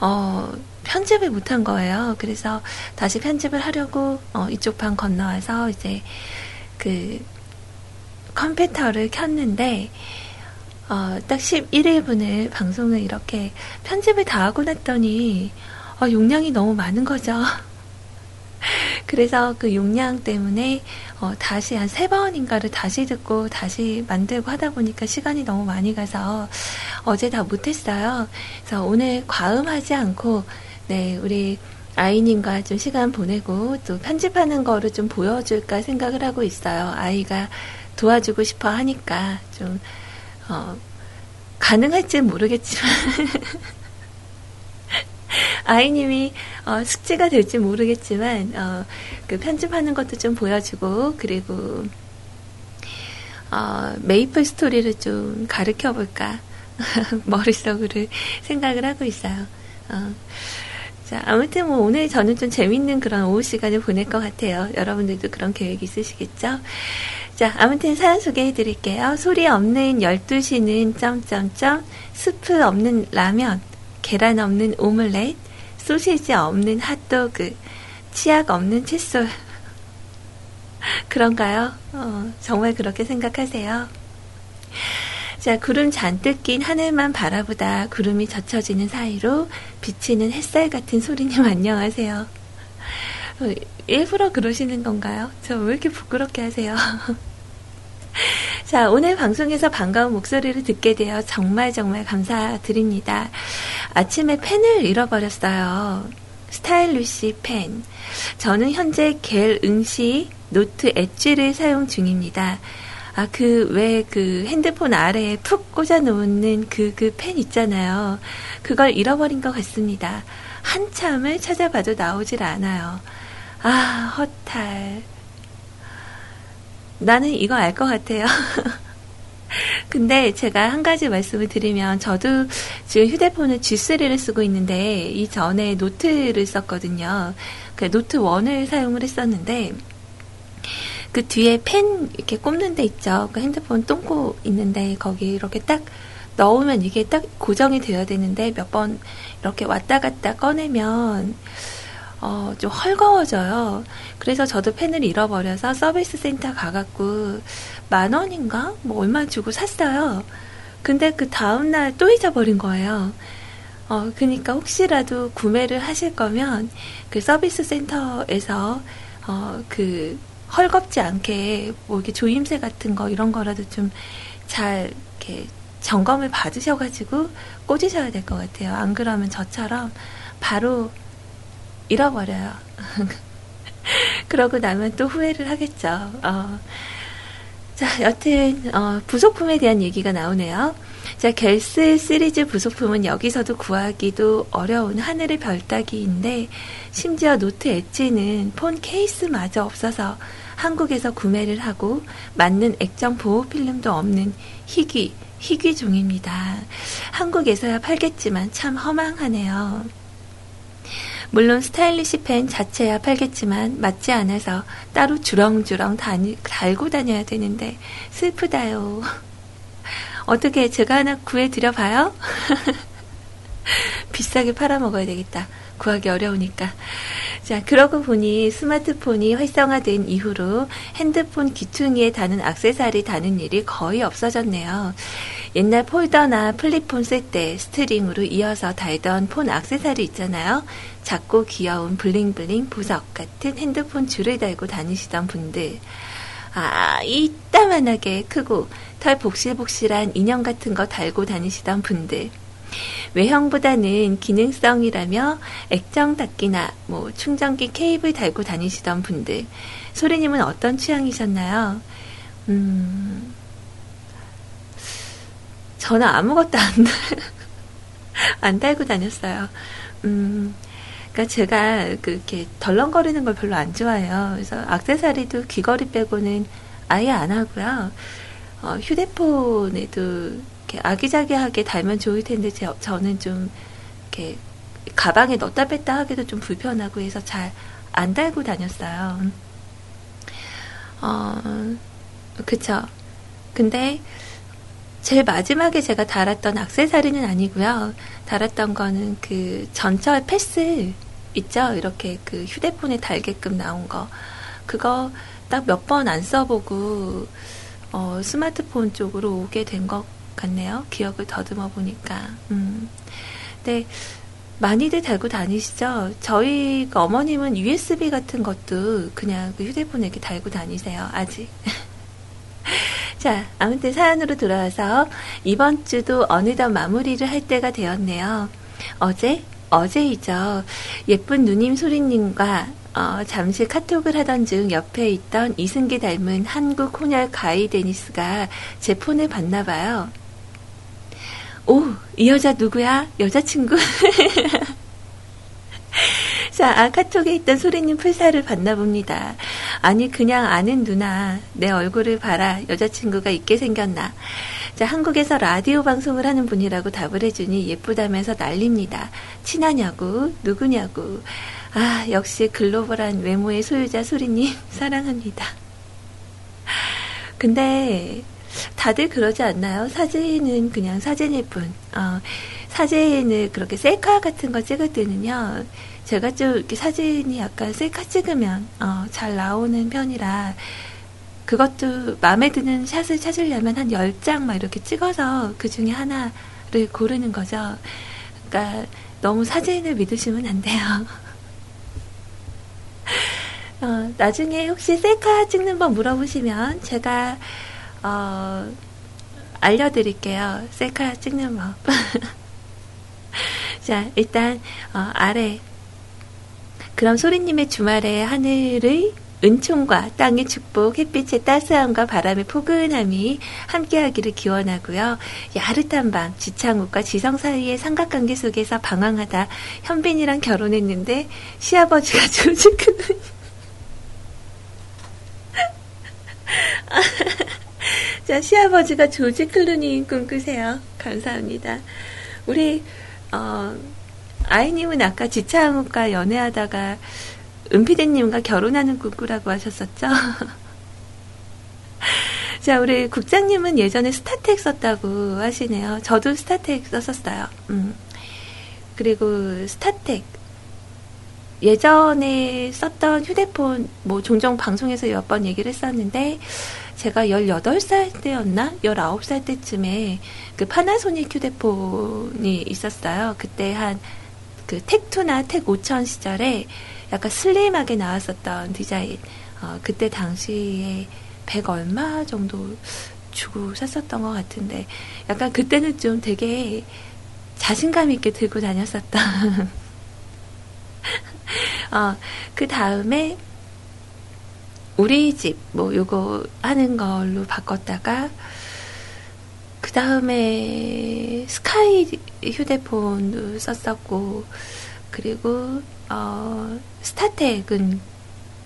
어, 편집을 못한 거예요. 그래서 다시 편집을 하려고 어, 이쪽 방 건너와서 이제 그 컴퓨터를 켰는데 어, 딱 11일분을 방송을 이렇게 편집을 다 하고 났더니 어, 용량이 너무 많은 거죠. 그래서 그 용량 때문에 어, 다시 한 세 번인가를 다시 듣고 다시 만들고 하다 보니까 시간이 너무 많이 가서 어제 다 못했어요. 그래서 오늘 과음하지 않고 네 우리 아이님과 좀 시간 보내고 또 편집하는 거를 좀 보여줄까 생각을 하고 있어요. 아이가 도와주고 싶어 하니까 좀 어, 가능할지 모르겠지만 아이님이 어, 숙제가 될지 모르겠지만 어, 그 편집하는 것도 좀 보여주고 그리고 어, 메이플 스토리를 좀 가르쳐 볼까 머릿속으로 생각을 하고 있어요. 어. 자, 아무튼 뭐 오늘 저는 좀 재밌는 그런 오후 시간을 보낼 것 같아요. 여러분들도 그런 계획 있으시겠죠? 자, 아무튼 사연 소개해 드릴게요. 소리 없는 12시는 점점점 스프 없는 라면 계란 없는 오믈렛, 소시지 없는 핫도그, 치약 없는 칫솔. 그런가요? 어, 정말 그렇게 생각하세요? 자, 구름 잔뜩 낀 하늘만 바라보다 구름이 젖혀지는 사이로 비치는 햇살 같은 소리님 안녕하세요. 어, 일부러 그러시는 건가요? 저 왜 이렇게 부끄럽게 하세요? 자, 오늘 방송에서 반가운 목소리를 듣게 되어 정말 정말 감사드립니다. 아침에 펜을 잃어버렸어요. stylus 펜. 저는 현재 갤럭시 노트 엣지를 사용 중입니다. 아, 그, 왜, 그, 핸드폰 아래에 푹 꽂아 놓는 그, 그 펜 있잖아요. 그걸 잃어버린 것 같습니다. 한참을 찾아봐도 나오질 않아요. 아, 허탈. 나는 이거 알 것 같아요. 근데 제가 한 가지 말씀을 드리면 저도 지금 휴대폰을 G3를 쓰고 있는데 이 전에 노트를 썼거든요. 그 노트 1을 사용을 했었는데 그 뒤에 펜 이렇게 꼽는 데 있죠. 그 핸드폰 똥꼬 있는데 거기 이렇게 딱 넣으면 이게 딱 고정이 되어야 되는데 몇 번 이렇게 왔다 갔다 꺼내면 어, 좀 헐거워져요. 그래서 저도 펜을 잃어버려서 서비스 센터 가갖고 만 원인가? 뭐 얼마 주고 샀어요. 근데 그 다음날 또 잊어버린 거예요. 어, 그니까 혹시라도 구매를 하실 거면 그 서비스 센터에서 어, 그 헐겁지 않게 뭐 이렇게 조임새 같은 거 이런 거라도 좀 잘 이렇게 점검을 받으셔가지고 꽂으셔야 될 것 같아요. 안 그러면 저처럼 바로 잃어버려요. 그러고 나면 또 후회를 하겠죠. 어. 자, 여튼 어, 부속품에 대한 얘기가 나오네요. 자, 갤S 시리즈 부속품은 여기서도 구하기도 어려운 하늘의 별따기인데 심지어 노트 엣지는 폰 케이스마저 없어서 한국에서 구매를 하고 맞는 액정 보호 필름도 없는 희귀 희귀 종입니다. 한국에서야 팔겠지만 참 허망하네요. 물론 스타일리시 펜 자체야 팔겠지만 맞지 않아서 따로 주렁주렁 다니, 달고 다녀야 되는데 슬프다요. 어떻게 제가 하나 구해드려 봐요? 비싸게 팔아먹어야 되겠다. 구하기 어려우니까. 자, 그러고 보니 스마트폰이 활성화된 이후로 핸드폰 귀퉁이에 다는 악세사리 다는 일이 거의 없어졌네요. 옛날 폴더나 플립폰 쓸 때 스트링으로 이어서 달던 폰 악세사리 있잖아요. 작고 귀여운 bling bling 보석 같은 핸드폰 줄을 달고 다니시던 분들. 아, 이따만하게 크고 털 복실복실한 인형 같은 거 달고 다니시던 분들. 외형보다는 기능성이라며 액정 닦기나 뭐 충전기 케이블 달고 다니시던 분들. 소리님은 어떤 취향이셨나요? 음, 저는 아무것도 안, 안 달고 다녔어요. 음, 그니까 제가 그렇게 덜렁거리는 걸 별로 안 좋아해요. 그래서 악세사리도 귀걸이 빼고는 아예 안 하고요. 어, 휴대폰에도 이렇게 아기자기하게 달면 좋을 텐데 제, 저는 좀 이렇게 가방에 넣었다 뺐다 하기도 좀 불편하고 해서 잘 안 달고 다녔어요. 어, 그쵸. 근데 제일 마지막에 제가 달았던 악세사리는 아니고요. 달았던 거는 그 전철 패스 있죠? 이렇게 그 휴대폰에 달게끔 나온 거. 그거 딱 몇 번 안 써보고 어, 스마트폰 쪽으로 오게 된 것 같네요. 기억을 더듬어 보니까. 음. 근데 많이들 달고 다니시죠? 저희 그 어머님은 USB 같은 것도 그냥 그 휴대폰에 이렇게 달고 다니세요. 아직. 자, 아무튼 사연으로 돌아와서 이번 주도 어느덧 마무리를 할 때가 되었네요. 어제? 어제이죠. 예쁜 누님 소리님과 어, 잠시 카톡을 하던 중 옆에 있던 이승기 닮은 한국 혼혈 가이 데니스가 제 폰을 봤나 봐요. 오, 이 여자 누구야? 여자친구? 자, 아, 카톡에 있던 소리님 풀사를 봤나 봅니다. 아니, 그냥 아는 누나, 내 얼굴을 봐라. 여자친구가 있게 생겼나. 자, 한국에서 라디오 방송을 하는 분이라고 답을 해주니 예쁘다면서 난립니다. 친하냐고, 누구냐고. 아, 역시 글로벌한 외모의 소유자 소리님, 사랑합니다. 근데, 다들 그러지 않나요? 사진은 그냥 사진일 뿐. 어, 사진을 그렇게 셀카 같은 거 찍을 때는요, 제가 좀 이렇게 사진이 약간 셀카 찍으면, 어, 잘 나오는 편이라, 그것도 마음에 드는 샷을 찾으려면 한 10장 막 이렇게 찍어서 그 중에 하나를 고르는 거죠. 그러니까 너무 사진을 믿으시면 안 돼요. 어, 나중에 혹시 셀카 찍는 법 물어보시면 제가 어, 알려드릴게요. 셀카 찍는 법. 자, 일단, 어, 아래. 그럼 소리님의 주말에 하늘의 은총과 땅의 축복, 햇빛의 따스함과 바람의 포근함이 함께하기를 기원하고요. 야릇한 밤, 지창욱과 지성 사이의 삼각관계 속에서 방황하다 현빈이랑 결혼했는데 시아버지가 조직을 자, 시아버지가 조지 클루니 꿈꾸세요. 감사합니다. 우리, 어, 아이님은 아까 지창욱과 연애하다가 은피디님과 결혼하는 꿈 꾸라고 하셨었죠? 자, 우리 국장님은 예전에 스타텍 썼다고 하시네요. 저도 스타텍 썼었어요. 음. 그리고 스타텍. 예전에 썼던 휴대폰, 뭐, 종종 방송에서 몇 번 얘기를 했었는데, 제가 18살 때였나? 19살 때쯤에 그 파나소닉 휴대폰이 있었어요. 그때 한그 텍2나 텍5000 시절에 약간 슬림하게 나왔었던 디자인. 어, 그때 당시에 100 얼마 정도 주고 샀었던 것 같은데 약간 그때는 좀 되게 자신감 있게 들고 다녔었던. 어, 그 다음에 우리 집, 뭐, 요거 하는 걸로 바꿨다가, 그 다음에 스카이 휴대폰도 썼었고, 그리고, 어, 스타텍은,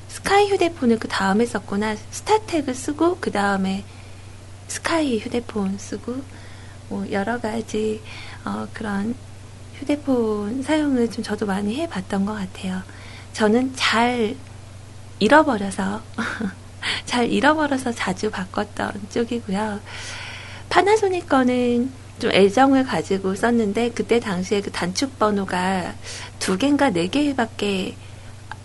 스카이 휴대폰을 그 다음에 썼구나. 스타텍을 쓰고, 그 다음에 스카이 휴대폰 쓰고, 뭐, 여러 가지, 어, 그런 휴대폰 사용을 좀 저도 많이 해봤던 것 같아요. 저는 잘 잃어버려서 잘 잃어버려서 자주 바꿨던 쪽이고요. 파나소닉 거는 좀 애정을 가지고 썼는데 그때 당시에 그 단축 번호가 두 개인가 네 개밖에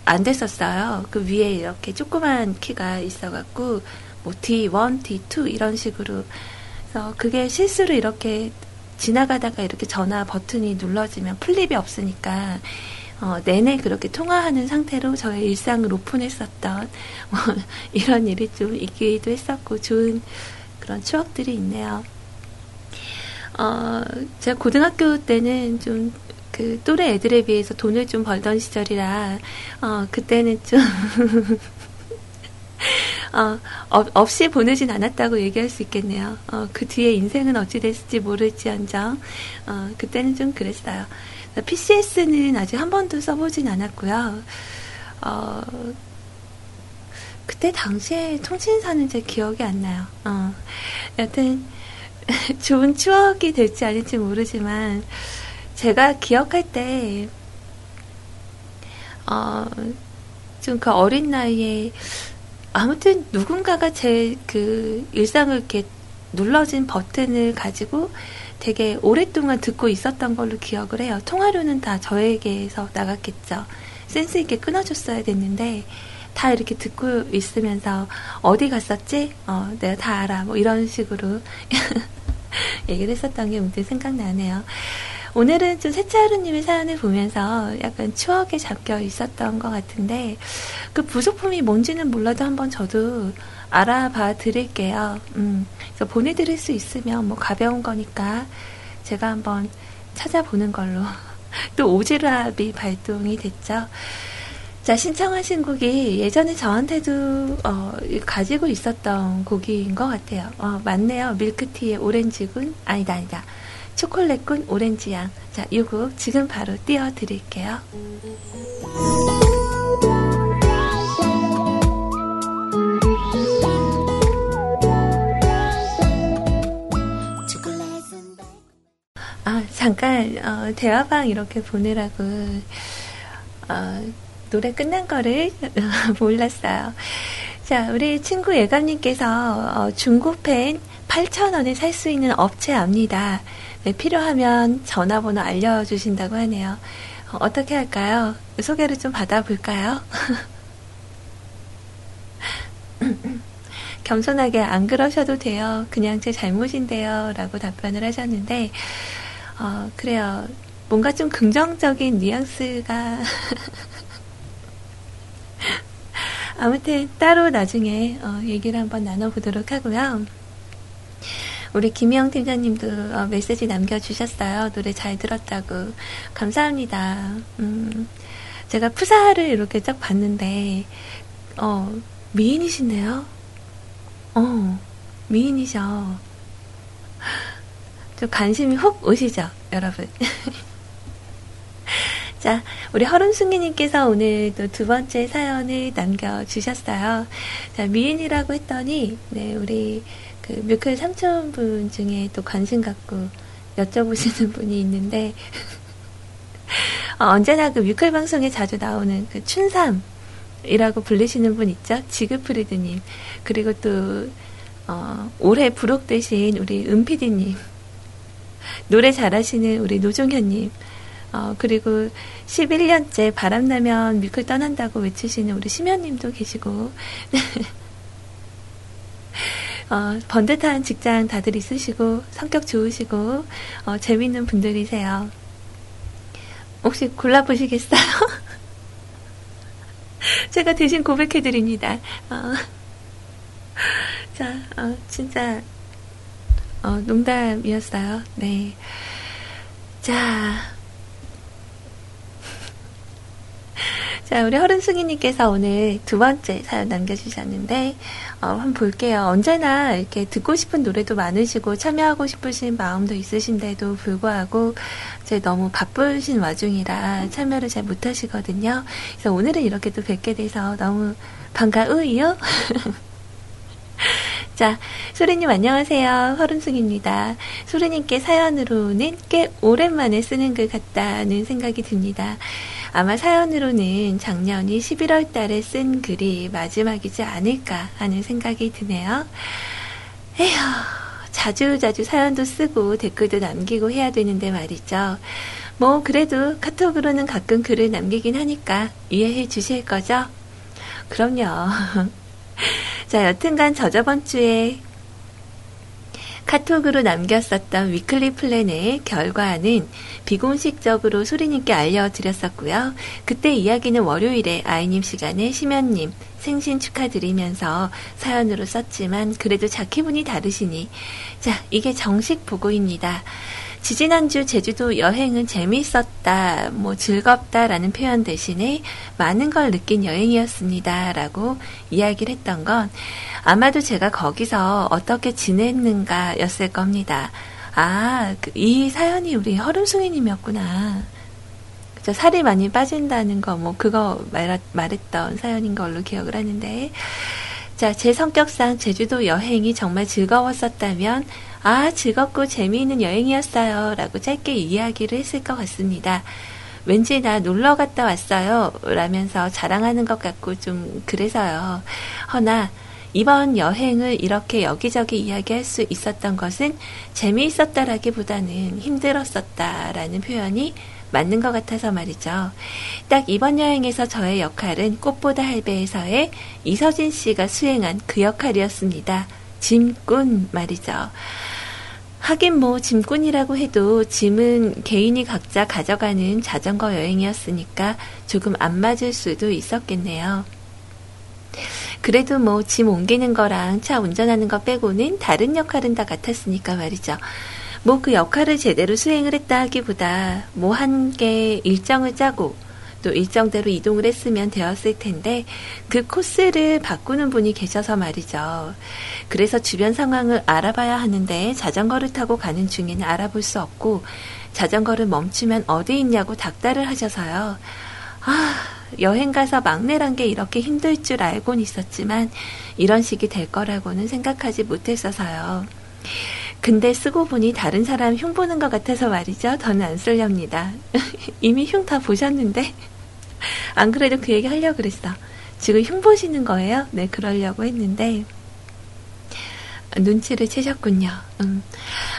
안 됐었어요. 그 위에 이렇게 조그만 키가 있어갖고 뭐 D1, D2 이런 식으로 그래서 그게 실수로 이렇게 지나가다가 이렇게 전화 버튼이 눌러지면 플립이 없으니까 어, 내내 그렇게 통화하는 상태로 저의 일상을 오픈했었던 뭐, 이런 일이 좀 있기도 했었고 좋은 그런 추억들이 있네요. 어, 제가 고등학교 때는 좀 그 또래 애들에 비해서 돈을 좀 벌던 시절이라 어, 그때는 좀 어, 없이 보내진 않았다고 얘기할 수 있겠네요. 어, 그 뒤에 인생은 어찌 됐을지 모를지언정 어, 그때는 좀 그랬어요. PCS는 아직 한 번도 써보진 않았고요. 어, 그때 당시에 통신사는 제 기억이 안 나요. 어, 여튼 좋은 추억이 될지 아닐지 모르지만 제가 기억할 때 어, 좀 그 어린 나이에 아무튼 누군가가 제 그 일상을 이렇게 눌러진 버튼을 가지고 되게 오랫동안 듣고 있었던 걸로 기억을 해요. 통화료는 다 저에게서 나갔겠죠. 센스 있게 끊어줬어야 됐는데 다 이렇게 듣고 있으면서 어디 갔었지? 어, 내가 다 알아. 뭐 이런 식으로 얘기를 했었던 게 문득 생각나네요. 오늘은 좀 세차하루님의 사연을 보면서 약간 추억에 잠겨 있었던 것 같은데 그 부속품이 뭔지는 몰라도 한번 저도 알아봐 드릴게요. 음, 그래서 보내드릴 수 있으면 뭐 가벼운 거니까 제가 한번 찾아보는 걸로 또 오지랖이 발동이 됐죠. 자, 신청하신 곡이 예전에 저한테도, 어, 가지고 있었던 곡인 것 같아요. 어, 맞네요. 밀크티의 오렌지군. 아니다, 아니다. 초콜릿군 오렌지향. 자, 이 곡 지금 바로 띄워드릴게요. 잠깐, 어, 대화방 이렇게 보느라고, 어, 노래 끝난 거를 몰랐어요. 자, 우리 친구 예감님께서 어, 중고펜 8,000원에 살 수 있는 업체 압니다. 네, 필요하면 전화번호 알려주신다고 하네요. 어, 떻게 할까요? 소개를 좀 받아볼까요? 겸손하게 안 그러셔도 돼요. 그냥 제 잘못인데요. 라고 답변을 하셨는데, 어, 그래요. 뭔가 좀 긍정적인 뉘앙스가 아무튼 따로 나중에 어, 얘기를 한번 나눠보도록 하고요. 우리 김희영 팀장님도 어, 메시지 남겨주셨어요. 노래 잘 들었다고. 감사합니다. 음, 제가 푸사를 이렇게 쫙 봤는데, 어, 미인이시네요? 어, 미인이셔. 좀 관심이 훅 오시죠, 여러분? 자, 우리 허름승기님께서 오늘 또 두 번째 사연을 남겨주셨어요. 자, 미인이라고 했더니, 네, 우리 그 뮤클 삼촌분 중에 또 관심 갖고 여쭤보시는 분이 있는데, 어, 언제나 그 뮤클 방송에 자주 나오는 그 춘삼 이라고 불리시는 분 있죠? 지그프리드님. 그리고 또, 어, 올해 부록되신 우리 은피디님. 노래 잘하시는 우리 노종현님. 어, 그리고 11년째 바람나면 밀크 떠난다고 외치시는 우리 심연님도 계시고, 어, 번듯한 직장 다들 있으시고, 성격 좋으시고, 어, 재밌는 분들이세요. 혹시 골라보시겠어요? 제가 대신 고백해드립니다. 어, 자, 어, 진짜, 어, 농담이었어요. 네. 자, 자, 우리 허른승이님께서 오늘 두 번째 사연 남겨주셨는데, 어, 한번 볼게요. 언제나 이렇게 듣고 싶은 노래도 많으시고, 참여하고 싶으신 마음도 있으신데도 불구하고, 제 너무 바쁘신 와중이라 참여를 잘 못하시거든요. 그래서 오늘은 이렇게 또 뵙게 돼서 너무 반가우요. 자, 소리님 안녕하세요. 허른승입니다. 소리님께 사연으로는 꽤 오랜만에 쓰는 것 같다는 생각이 듭니다. 아마 사연으로는 작년이 11월 달에 쓴 글이 마지막이지 않을까 하는 생각이 드네요. 에휴, 자주 자주 사연도 쓰고 댓글도 남기고 해야 되는데 말이죠. 뭐, 그래도 카톡으로는 가끔 글을 남기긴 하니까 이해해 주실 거죠? 그럼요. 자, 여튼간 저 저번 주에 카톡으로 남겼었던 위클리 플랜의 결과는 비공식적으로 소리님께 알려드렸었고요. 그때 이야기는 월요일에 아이님 시간에 심연님 생신 축하드리면서 사연으로 썼지만 그래도 자키분이 다르시니 자 이게 정식 보고입니다. 지지난주 제주도 여행은 재미있었다, 뭐 즐겁다라는 표현 대신에 많은 걸 느낀 여행이었습니다. 라고 이야기를 했던 건 아마도 제가 거기서 어떻게 지냈는가 였을 겁니다. 아, 그이 사연이 우리 허름숭이님이었구나. 그죠? 살이 많이 빠진다는 거, 뭐, 그거 말, 말했던 사연인 걸로 기억을 하는데. 자, 제 성격상 제주도 여행이 정말 즐거웠었다면 아, 즐겁고 재미있는 여행이었어요. 라고 짧게 이야기를 했을 것 같습니다. 왠지 나 놀러 갔다 왔어요. 라면서 자랑하는 것 같고 좀 그래서요. 허나, 이번 여행을 이렇게 여기저기 이야기할 수 있었던 것은 재미있었다라기보다는 힘들었었다라는 표현이 맞는 것 같아서 말이죠. 딱 이번 여행에서 저의 역할은 꽃보다 할배에서의 이서진 씨가 수행한 그 역할이었습니다. 짐꾼 말이죠. 하긴 뭐 짐꾼이라고 해도 짐은 개인이 각자 가져가는 자전거 여행이었으니까 조금 안 맞을 수도 있었겠네요. 그래도 뭐 짐 옮기는 거랑 차 운전하는 거 빼고는 다른 역할은 다 같았으니까 말이죠. 뭐 그 역할을 제대로 수행을 했다 하기보다 뭐한개 일정을 짜고 또 일정대로 이동을 했으면 되었을 텐데 그 코스를 바꾸는 분이 계셔서 말이죠. 그래서 주변 상황을 알아봐야 하는데 자전거를 타고 가는 중에는 알아볼 수 없고 자전거를 멈추면 어디 있냐고 닥달을 하셔서요. 아, 여행 가서 막내란 게 이렇게 힘들 줄 알고는 있었지만 이런 식이 될 거라고는 생각하지 못했어서요. 근데 쓰고 보니 다른 사람 흉 보는 것 같아서 말이죠. 더는 안 쓸렵니다. 이미 흉 다 보셨는데. 안 그래도 그 얘기 하려고 그랬어. 지금 흉 보시는 거예요? 네, 그러려고 했는데. 눈치를 채셨군요. 음.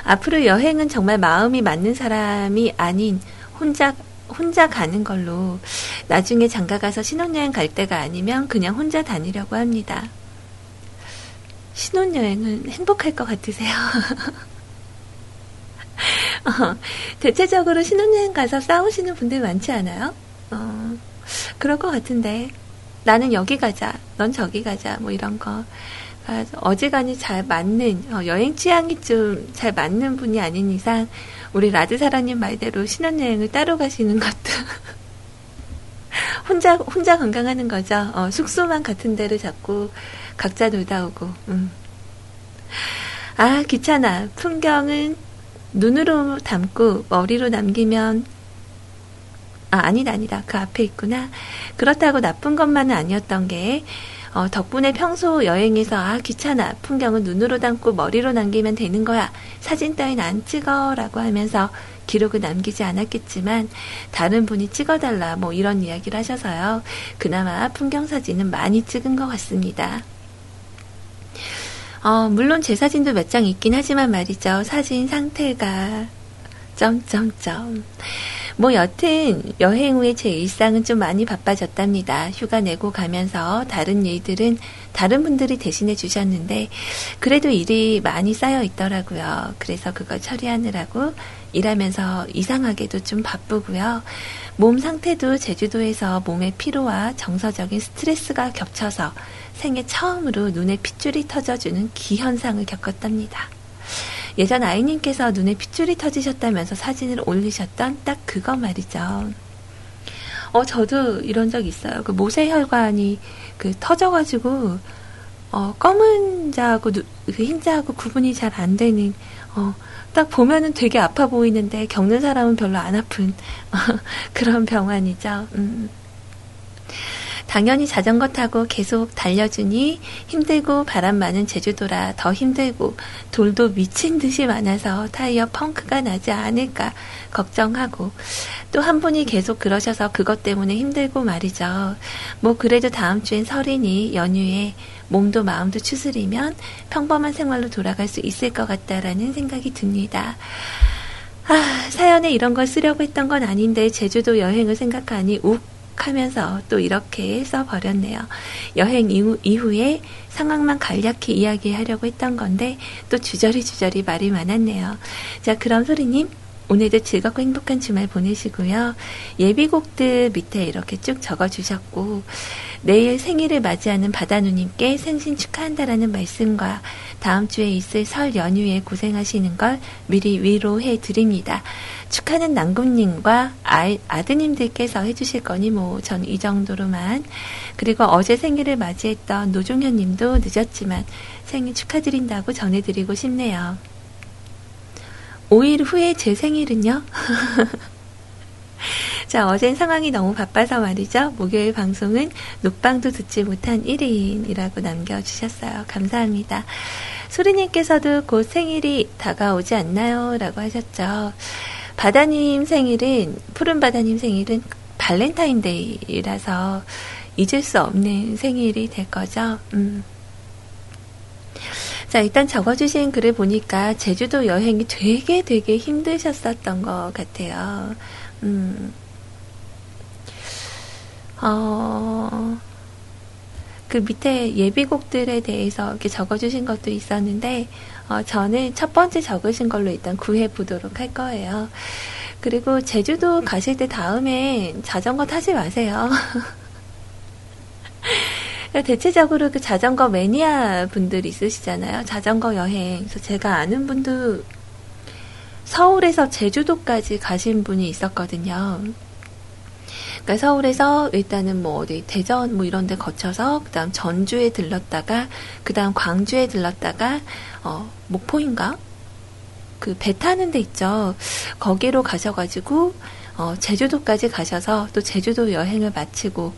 앞으로 여행은 정말 마음이 맞는 사람이 아닌 혼자 혼자 가는 걸로 나중에 장가 가서 신혼여행 갈 때가 아니면 그냥 혼자 다니려고 합니다. 신혼여행은 행복할 것 같으세요? 어, 대체적으로 신혼여행 가서 싸우시는 분들 많지 않아요? 어, 그럴 것 같은데 나는 여기 가자, 넌 저기 가자, 뭐 이런 거. 어지간히 잘 맞는 어, 여행 취향이 좀 잘 맞는 분이 아닌 이상 우리 라드 사랑님 말대로 신혼여행을 따로 가시는 것도 혼자 혼자 건강하는 거죠. 어, 숙소만 같은 데를 잡고 각자 놀다 오고. 음. 아 귀찮아. 풍경은 눈으로 담고 머리로 남기면 아 아니다 아니다. 그 앞에 있구나. 그렇다고 나쁜 것만은 아니었던 게 어, 덕분에 평소 여행에서 아 귀찮아. 풍경은 눈으로 담고 머리로 남기면 되는 거야. 사진 따윈 안 찍어 라고 하면서 기록을 남기지 않았겠지만 다른 분이 찍어달라 뭐 이런 이야기를 하셔서요. 그나마 풍경 사진은 많이 찍은 것 같습니다. 어, 물론 제 사진도 몇 장 있긴 하지만 말이죠. 사진 상태가 점점점 뭐 여튼 여행 후에 제 일상은 좀 많이 바빠졌답니다. 휴가 내고 가면서 다른 일들은 다른 분들이 대신해 주셨는데 그래도 일이 많이 쌓여 있더라고요. 그래서 그걸 처리하느라고 일하면서 이상하게도 좀 바쁘고요. 몸 상태도 제주도에서 몸의 피로와 정서적인 스트레스가 겹쳐서 생애 처음으로 눈에 핏줄이 터져주는 기현상을 겪었답니다. 예전 아이님께서 눈에 핏줄이 터지셨다면서 사진을 올리셨던 딱 그거 말이죠. 어, 저도 이런 적 있어요. 그 모세혈관이 그 터져가지고, 어, 검은 자하고 그 흰자하고 구분이 잘 안 되는, 어, 딱 보면은 되게 아파 보이는데 겪는 사람은 별로 안 아픈 그런 병환이죠. 음. 당연히 자전거 타고 계속 달려주니 힘들고 바람 많은 제주도라 더 힘들고 돌도 미친 듯이 많아서 타이어 펑크가 나지 않을까 걱정하고 또 한 분이 계속 그러셔서 그것 때문에 힘들고 말이죠. 뭐 그래도 다음 주엔 설이니 연휴에 몸도 마음도 추스리면 평범한 생활로 돌아갈 수 있을 것 같다라는 생각이 듭니다. 아, 사연에 이런 걸 쓰려고 했던 건 아닌데 제주도 여행을 생각하니 욱 하면서 또 이렇게 써버렸네요. 여행 이후, 이후에 상황만 간략히 이야기하려고 했던 건데 또 주저리 주저리 말이 많았네요. 자, 그럼 소리님 오늘도 즐겁고 행복한 주말 보내시고요. 예비곡들 밑에 이렇게 쭉 적어주셨고, 내일 생일을 맞이하는 바다누님께 생신 축하한다라는 말씀과 다음 주에 있을 설 연휴에 고생하시는 걸 미리 위로해 드립니다. 축하는 남군님과 아드님들께서 해주실 거니 뭐 전 이 정도로만 그리고 어제 생일을 맞이했던 노종현 님도 늦었지만 생일 축하드린다고 전해드리고 싶네요. 5일 후에 제 생일은요? 자, 어젠 상황이 너무 바빠서 말이죠. 목요일 방송은 녹방도 듣지 못한 1인이라고 남겨주셨어요. 감사합니다. 소리님께서도 곧 생일이 다가오지 않나요? 라고 하셨죠. 바다님 생일은, 푸른 바다님 생일은 발렌타인데이라서 잊을 수 없는 생일이 될 거죠. 음. 자, 일단 적어주신 글을 보니까 제주도 여행이 되게 되게 힘드셨었던 것 같아요. 음. 어, 그 밑에 예비곡들에 대해서 이렇게 적어주신 것도 있었는데, 어, 저는 첫 번째 적으신 걸로 일단 구해 보도록 할 거예요. 그리고 제주도 가실 때 다음에 자전거 타지 마세요. 대체적으로 그 자전거 매니아 분들 있으시잖아요. 자전거 여행. 그래서 제가 아는 분도 서울에서 제주도까지 가신 분이 있었거든요. 그러니까 서울에서 일단은 뭐 어디 대전 뭐 이런 데 거쳐서 그다음 전주에 들렀다가 그다음 광주에 들렀다가 어 목포인가? 그 배 타는 데 있죠. 거기로 가셔 가지고 어 제주도까지 가셔서 또 제주도 여행을 마치고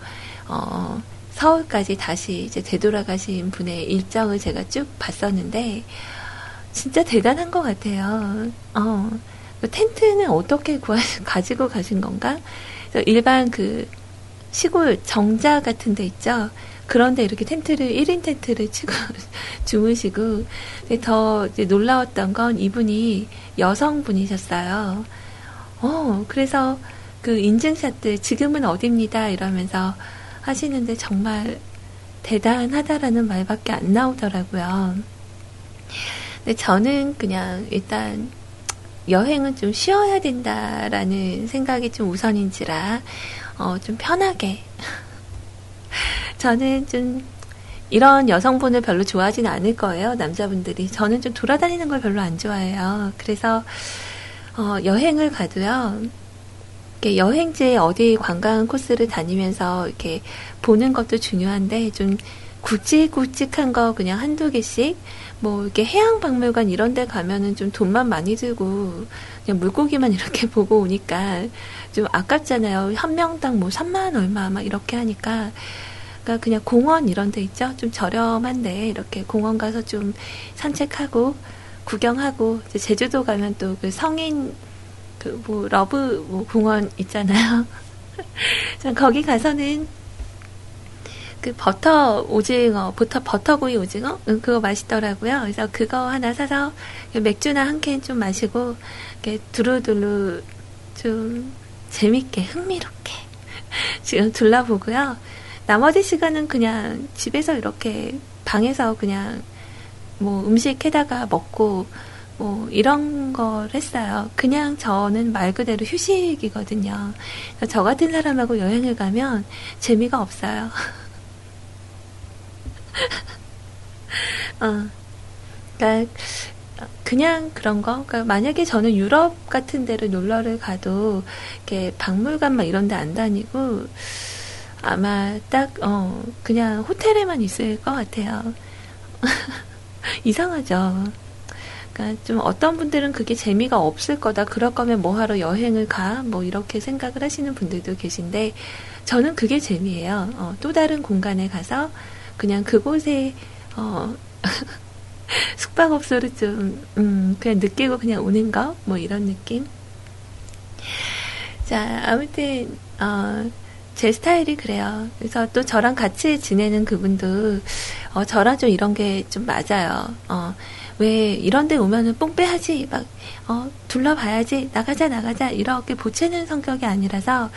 어 서울까지 다시 이제 되돌아가신 분의 일정을 제가 쭉 봤었는데 진짜 대단한 것 같아요. 어, 그 텐트는 어떻게 구하, 가지고 가신 건가? 일반 그 시골 정자 같은 데 있죠. 그런데 이렇게 텐트를 1인 텐트를 치고 주무시고 더 놀라웠던 건 이분이 여성분이셨어요. 어, 그래서 그 인증샷들 지금은 어딥니다 이러면서 하시는데 정말 대단하다라는 말밖에 안 나오더라고요. 근데 저는 그냥 일단 여행은 좀 쉬어야 된다라는 생각이 좀 우선인지라 어, 좀 편하게. 저는 좀 이런 여성분을 별로 좋아하지는 않을 거예요 남자분들이. 저는 좀 돌아다니는 걸 별로 안 좋아해요. 그래서 어, 여행을 가도요 이렇게 여행지에 어디 관광 코스를 다니면서 이렇게 보는 것도 중요한데 좀 굵직굵직한 거 그냥 한두 개씩 뭐 이렇게 해양 박물관 이런 데 가면은 좀 돈만 많이 들고 그냥 물고기만 이렇게 보고 오니까 좀 아깝잖아요. 한 명당 뭐 3만 얼마 막 이렇게 하니까 그러니까 그냥 공원 이런 데 있죠. 좀 저렴한데 이렇게 공원 가서 좀 산책하고 구경하고 제주도 가면 또 그 성인 그 뭐 러브 뭐 공원 있잖아요. 거기 가서는 그 버터 오징어, 버터 버터구이 오징어, 응, 그거 맛있더라고요. 그래서 그거 하나 사서 맥주나 한 캔 좀 마시고 이렇게 두루두루 좀 재밌게 흥미롭게 지금 둘러보고요. 나머지 시간은 그냥 집에서 이렇게 방에서 그냥 뭐 음식 해다가 먹고 뭐 이런 걸 했어요. 그냥 저는 말 그대로 휴식이거든요. 저 같은 사람하고 여행을 가면 재미가 없어요. 어, 그러니까 그냥 그런 거. 그러니까 만약에 저는 유럽 같은 데를 놀러를 가도 이렇게 박물관 막 이런 데 안 다니고 아마 딱 어, 그냥 호텔에만 있을 것 같아요. 이상하죠. 그러니까 좀 어떤 분들은 그게 재미가 없을 거다. 그럴 거면 뭐 하러 여행을 가? 뭐 이렇게 생각을 하시는 분들도 계신데 저는 그게 재미예요. 어, 또 다른 공간에 가서 그냥 그곳에 어, 숙박업소를 좀 음, 그냥 느끼고 그냥 오는 거 뭐 이런 느낌. 자 아무튼 어, 제 스타일이 그래요. 그래서 또 저랑 같이 지내는 그분도 어, 저랑 좀 이런 게 좀 맞아요. 어, 왜 이런 데 오면은 뽕빼하지 막 어, 둘러봐야지 나가자 나가자 이렇게 보채는 성격이 아니라서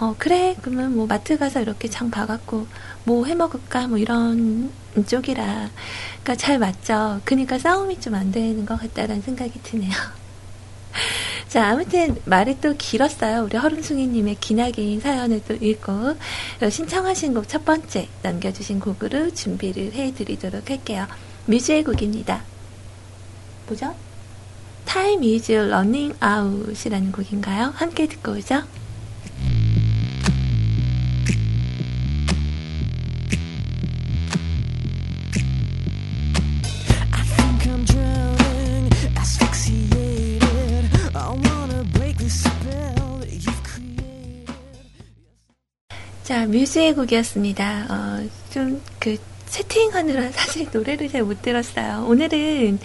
어, 그래, 그러면 뭐 마트 가서 이렇게 장 봐갖고 뭐 해 먹을까? 뭐 이런 쪽이라. 그러니까 잘 맞죠. 그러니까 싸움이 좀 안 되는 것 같다라는 생각이 드네요. 자, 아무튼 말이 또 길었어요. 우리 허름숭이님의 기나긴 사연을 또 읽고 신청하신 곡 첫 번째 남겨주신 곡으로 준비를 해드리도록 할게요. 뮤즈의 곡입니다. 뭐죠? Time is running out이라는 곡인가요? 함께 듣고 오죠. 자, 뮤즈의 곡이었습니다. 어, 좀, 그, 채팅하느라 사실 노래를 잘 못 들었어요. 오늘은,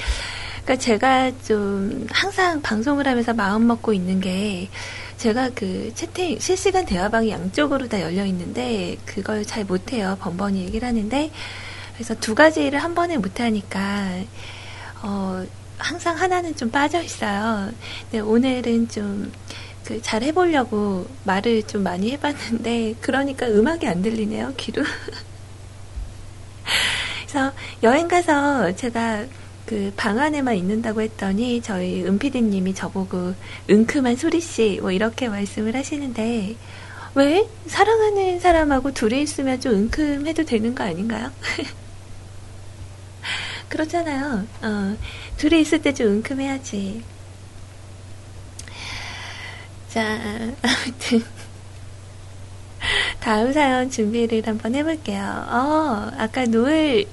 그니까 제가 좀 항상 방송을 하면서 마음 먹고 있는 게, 제가 그 채팅, 실시간 대화방이 양쪽으로 다 열려 있는데, 그걸 잘 못해요. 번번이 얘기를 하는데, 그래서 두 가지를 한 번에 못하니까, 어, 항상 하나는 좀 빠져 있어요. 근데 오늘은 좀, 그 잘 해보려고 말을 좀 많이 해봤는데 그러니까 음악이 안 들리네요 귀로. 그래서 여행 가서 제가 그 방 안에만 있는다고 했더니 저희 은피디님이 저보고 은큼한 소리씨 뭐 이렇게 말씀을 하시는데 왜 사랑하는 사람하고 둘이 있으면 좀 은큼해도 되는 거 아닌가요? 그렇잖아요. 어, 둘이 있을 때 좀 은큼해야지. 자, 아무튼. 다음 사연 준비를 한번 해볼게요. 어, 아까 노을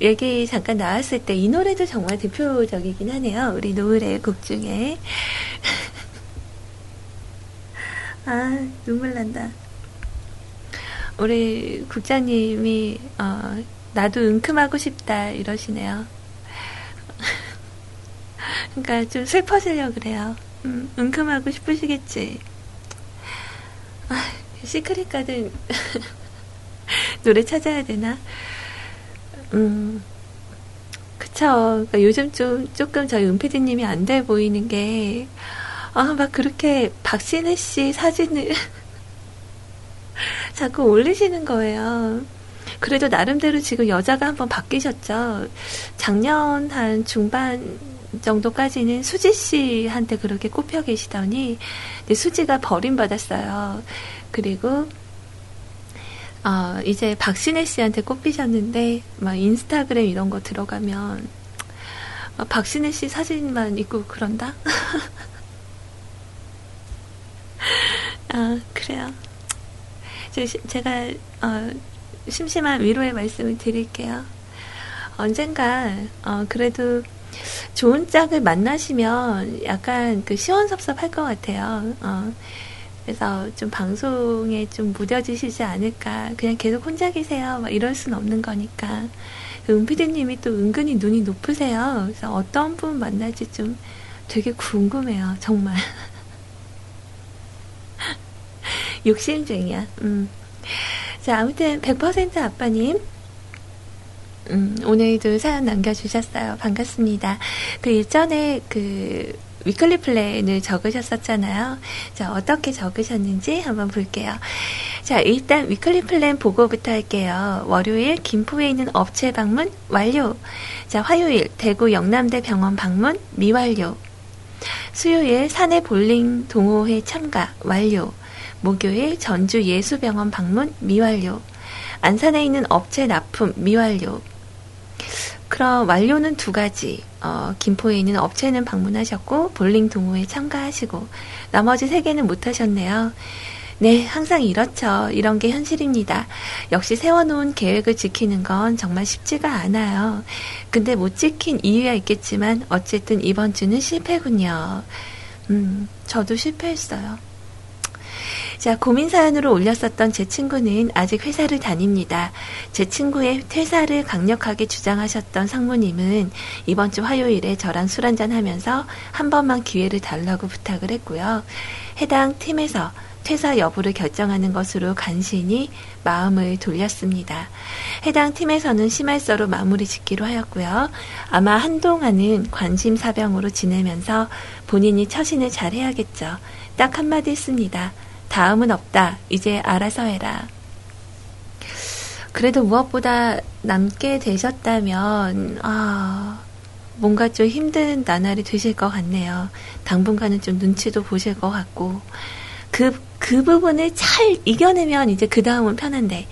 얘기 잠깐 나왔을 때 이 노래도 정말 대표적이긴 하네요. 우리 노을의 곡 중에. 아, 눈물 난다. 우리 국장님이, 어, 나도 은큼하고 싶다, 이러시네요. 그러니까 좀 슬퍼지려고 그래요. 음, 은큼하고 싶으시겠지. 아, 시크릿 가든 노래 찾아야 되나? 음, 그쵸. 그러니까 요즘 좀, 조금 저희 은피디님이 안 돼 보이는 게, 아, 막 그렇게 박신혜 씨 사진을 자꾸 올리시는 거예요. 그래도 나름대로 지금 여자가 한번 바뀌셨죠. 작년 한 중반 정도까지는 수지 씨한테 그렇게 꼽혀 계시더니 수지가 버림받았어요. 그리고 어, 이제 박신혜 씨한테 꼽히셨는데 막 인스타그램 이런 거 들어가면 박신혜 씨 사진만 있고 그런다? 아, 그래요. 제가 어, 심심한 위로의 말씀을 드릴게요. 언젠가 어, 그래도 좋은 짝을 만나시면 약간 그 시원섭섭할 것 같아요. 어. 그래서 좀 방송에 좀 무뎌지시지 않을까. 그냥 계속 혼자 계세요. 막 이럴 순 없는 거니까. 그 은피디님이 또 은근히 눈이 높으세요. 그래서 어떤 분 만날지 좀 되게 궁금해요. 정말. 욕심쟁이야. 음. 자, 아무튼 100% 아빠님. 음, 오늘도 사연 남겨주셨어요. 반갑습니다. 그 일전에 그 weekly plan을 적으셨었잖아요. 자, 어떻게 적으셨는지 한번 볼게요. 자, 일단 weekly plan 보고부터 할게요. 월요일 김포에 있는 업체 방문 완료. 자, 화요일 대구 영남대 병원 방문 미완료. 수요일 사내 볼링 동호회 참가 완료. 목요일 전주 예수병원 방문 미완료. 안산에 있는 업체 납품 미완료. 그럼 완료는 두 가지. 어, 김포에 있는 업체는 방문하셨고 볼링 동호회 참가하시고 나머지 세 개는 못 하셨네요. 네, 항상 이렇죠. 이런 게 현실입니다. 역시 세워놓은 계획을 지키는 건 정말 쉽지가 않아요. 근데 못 지킨 이유가 있겠지만 어쨌든 이번 주는 실패군요. 음, 저도 실패했어요. 자, 고민 사연으로 올렸었던 제 친구는 아직 회사를 다닙니다. 제 친구의 퇴사를 강력하게 주장하셨던 상무님은 이번 주 화요일에 저랑 술 한잔 하면서 한 번만 기회를 달라고 부탁을 했고요. 해당 팀에서 퇴사 여부를 결정하는 것으로 간신히 마음을 돌렸습니다. 해당 팀에서는 심할서로 마무리 짓기로 하였고요. 아마 한동안은 관심사병으로 지내면서 본인이 처신을 잘 해야겠죠. 딱 한마디 했습니다. 다음은 없다. 이제 알아서 해라. 그래도 무엇보다 남게 되셨다면, 아, 뭔가 좀 힘든 나날이 되실 것 같네요. 당분간은 좀 눈치도 보실 것 같고, 그, 그 부분을 잘 이겨내면 이제 그 다음은 편한데,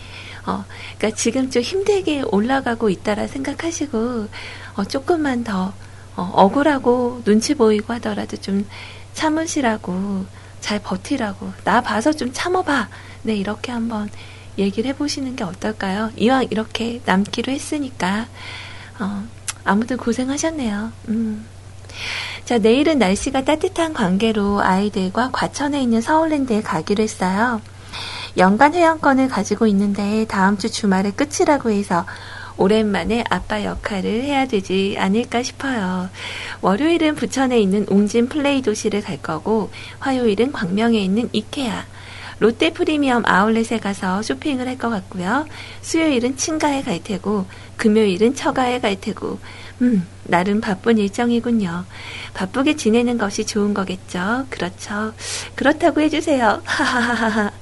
어, 그러니까 지금 좀 힘들게 올라가고 있다라 생각하시고, 어, 조금만 더, 어, 억울하고 눈치 보이고 하더라도 좀 참으시라고, 잘 버티라고, 나 봐서 좀 참아봐. 네, 이렇게 한번 얘기를 해보시는 게 어떨까요? 이왕 이렇게 남기로 했으니까, 어, 아무튼 고생하셨네요. 음. 자, 내일은 날씨가 따뜻한 관계로 아이들과 과천에 있는 서울랜드에 가기로 했어요. 연간 회원권을 가지고 있는데 다음 주 주말에 끝이라고 해서 오랜만에 아빠 역할을 해야 되지 않을까 싶어요. 월요일은 부천에 있는 웅진 플레이 도시를 갈 거고 화요일은 광명에 있는 이케아 롯데 프리미엄 아울렛에 가서 쇼핑을 할 것 같고요. 수요일은 친가에 갈 테고, 금요일은 처가에 갈 테고, 음, 나름 바쁜 일정이군요. 바쁘게 지내는 것이 좋은 거겠죠? 그렇죠. 그렇다고 해주세요. 하하하하.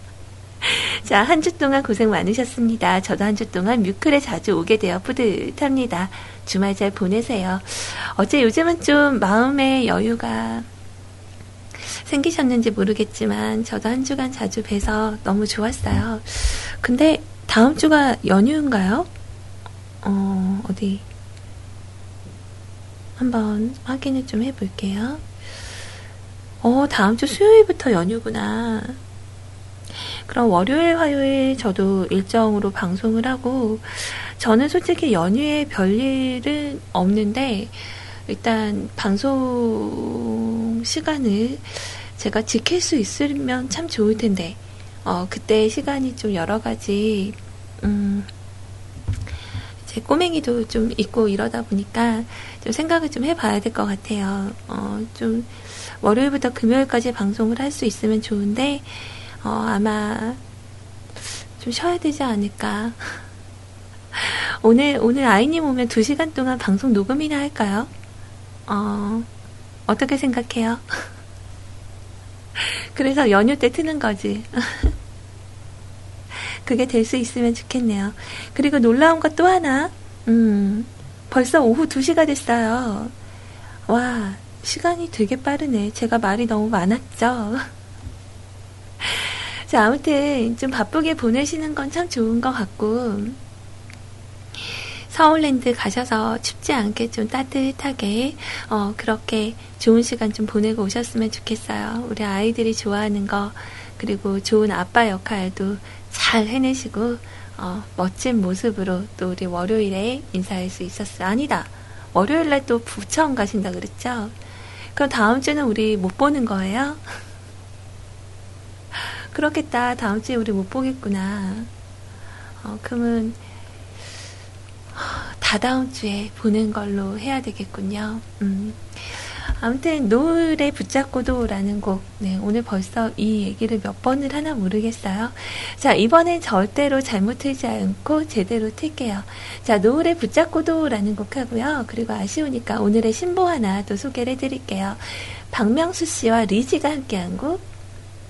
자, 한 주 동안 고생 많으셨습니다. 저도 한 주 동안 뮤클에 자주 오게 되어 뿌듯합니다. 주말 잘 보내세요. 어제 요즘은 좀 마음의 여유가 생기셨는지 모르겠지만 저도 한 주간 자주 뵈서 너무 좋았어요. 근데 다음 주가 연휴인가요? 어, 어디 한번 확인을 좀 해볼게요. 어, 다음 주 수요일부터 연휴구나. 그럼 월요일, 화요일 저도 일정으로 방송을 하고, 저는 솔직히 연휴에 별일은 없는데, 일단 방송 시간을 제가 지킬 수 있으면 참 좋을 텐데, 어, 그때 시간이 좀 여러 가지, 음, 제 꼬맹이도 좀 있고 이러다 보니까 좀 생각을 좀 해봐야 될 것 같아요. 어, 좀 월요일부터 금요일까지 방송을 할 수 있으면 좋은데, 어, 아마 좀 쉬어야 되지 않을까. 오늘, 오늘 아이님 오면 두 시간 동안 방송 녹음이나 할까요? 어, 어떻게 생각해요? 그래서 연휴 때 트는 거지. 그게 될 수 있으면 좋겠네요. 그리고 놀라운 것 또 하나, 음, 벌써 오후 2시가 됐어요. 와, 시간이 되게 빠르네. 제가 말이 너무 많았죠? 자, 아무튼 좀 바쁘게 보내시는 건 참 좋은 것 같고, 서울랜드 가셔서 춥지 않게 좀 따뜻하게 어, 그렇게 좋은 시간 좀 보내고 오셨으면 좋겠어요. 우리 아이들이 좋아하는 거 그리고 좋은 아빠 역할도 잘 해내시고 어, 멋진 모습으로 또 우리 월요일에 인사할 수 있었어요. 아니다. 월요일날 또 부천 가신다 그랬죠? 그럼 다음 주는 우리 못 보는 거예요? 그렇겠다. 다음 주에 우리 못 보겠구나. 어, 그러면 다다음 주에 보는 걸로 해야 되겠군요. 음. 아무튼 노을에 붙잡고도라는 곡 네, 오늘 벌써 이 얘기를 몇 번을 하나 모르겠어요. 자 이번엔 절대로 잘못 틀지 않고 제대로 틀게요. 자 노을에 붙잡고도라는 곡 하고요. 그리고 아쉬우니까 오늘의 신보 하나 또 소개를 해드릴게요. 박명수 씨와 리지가 함께한 곡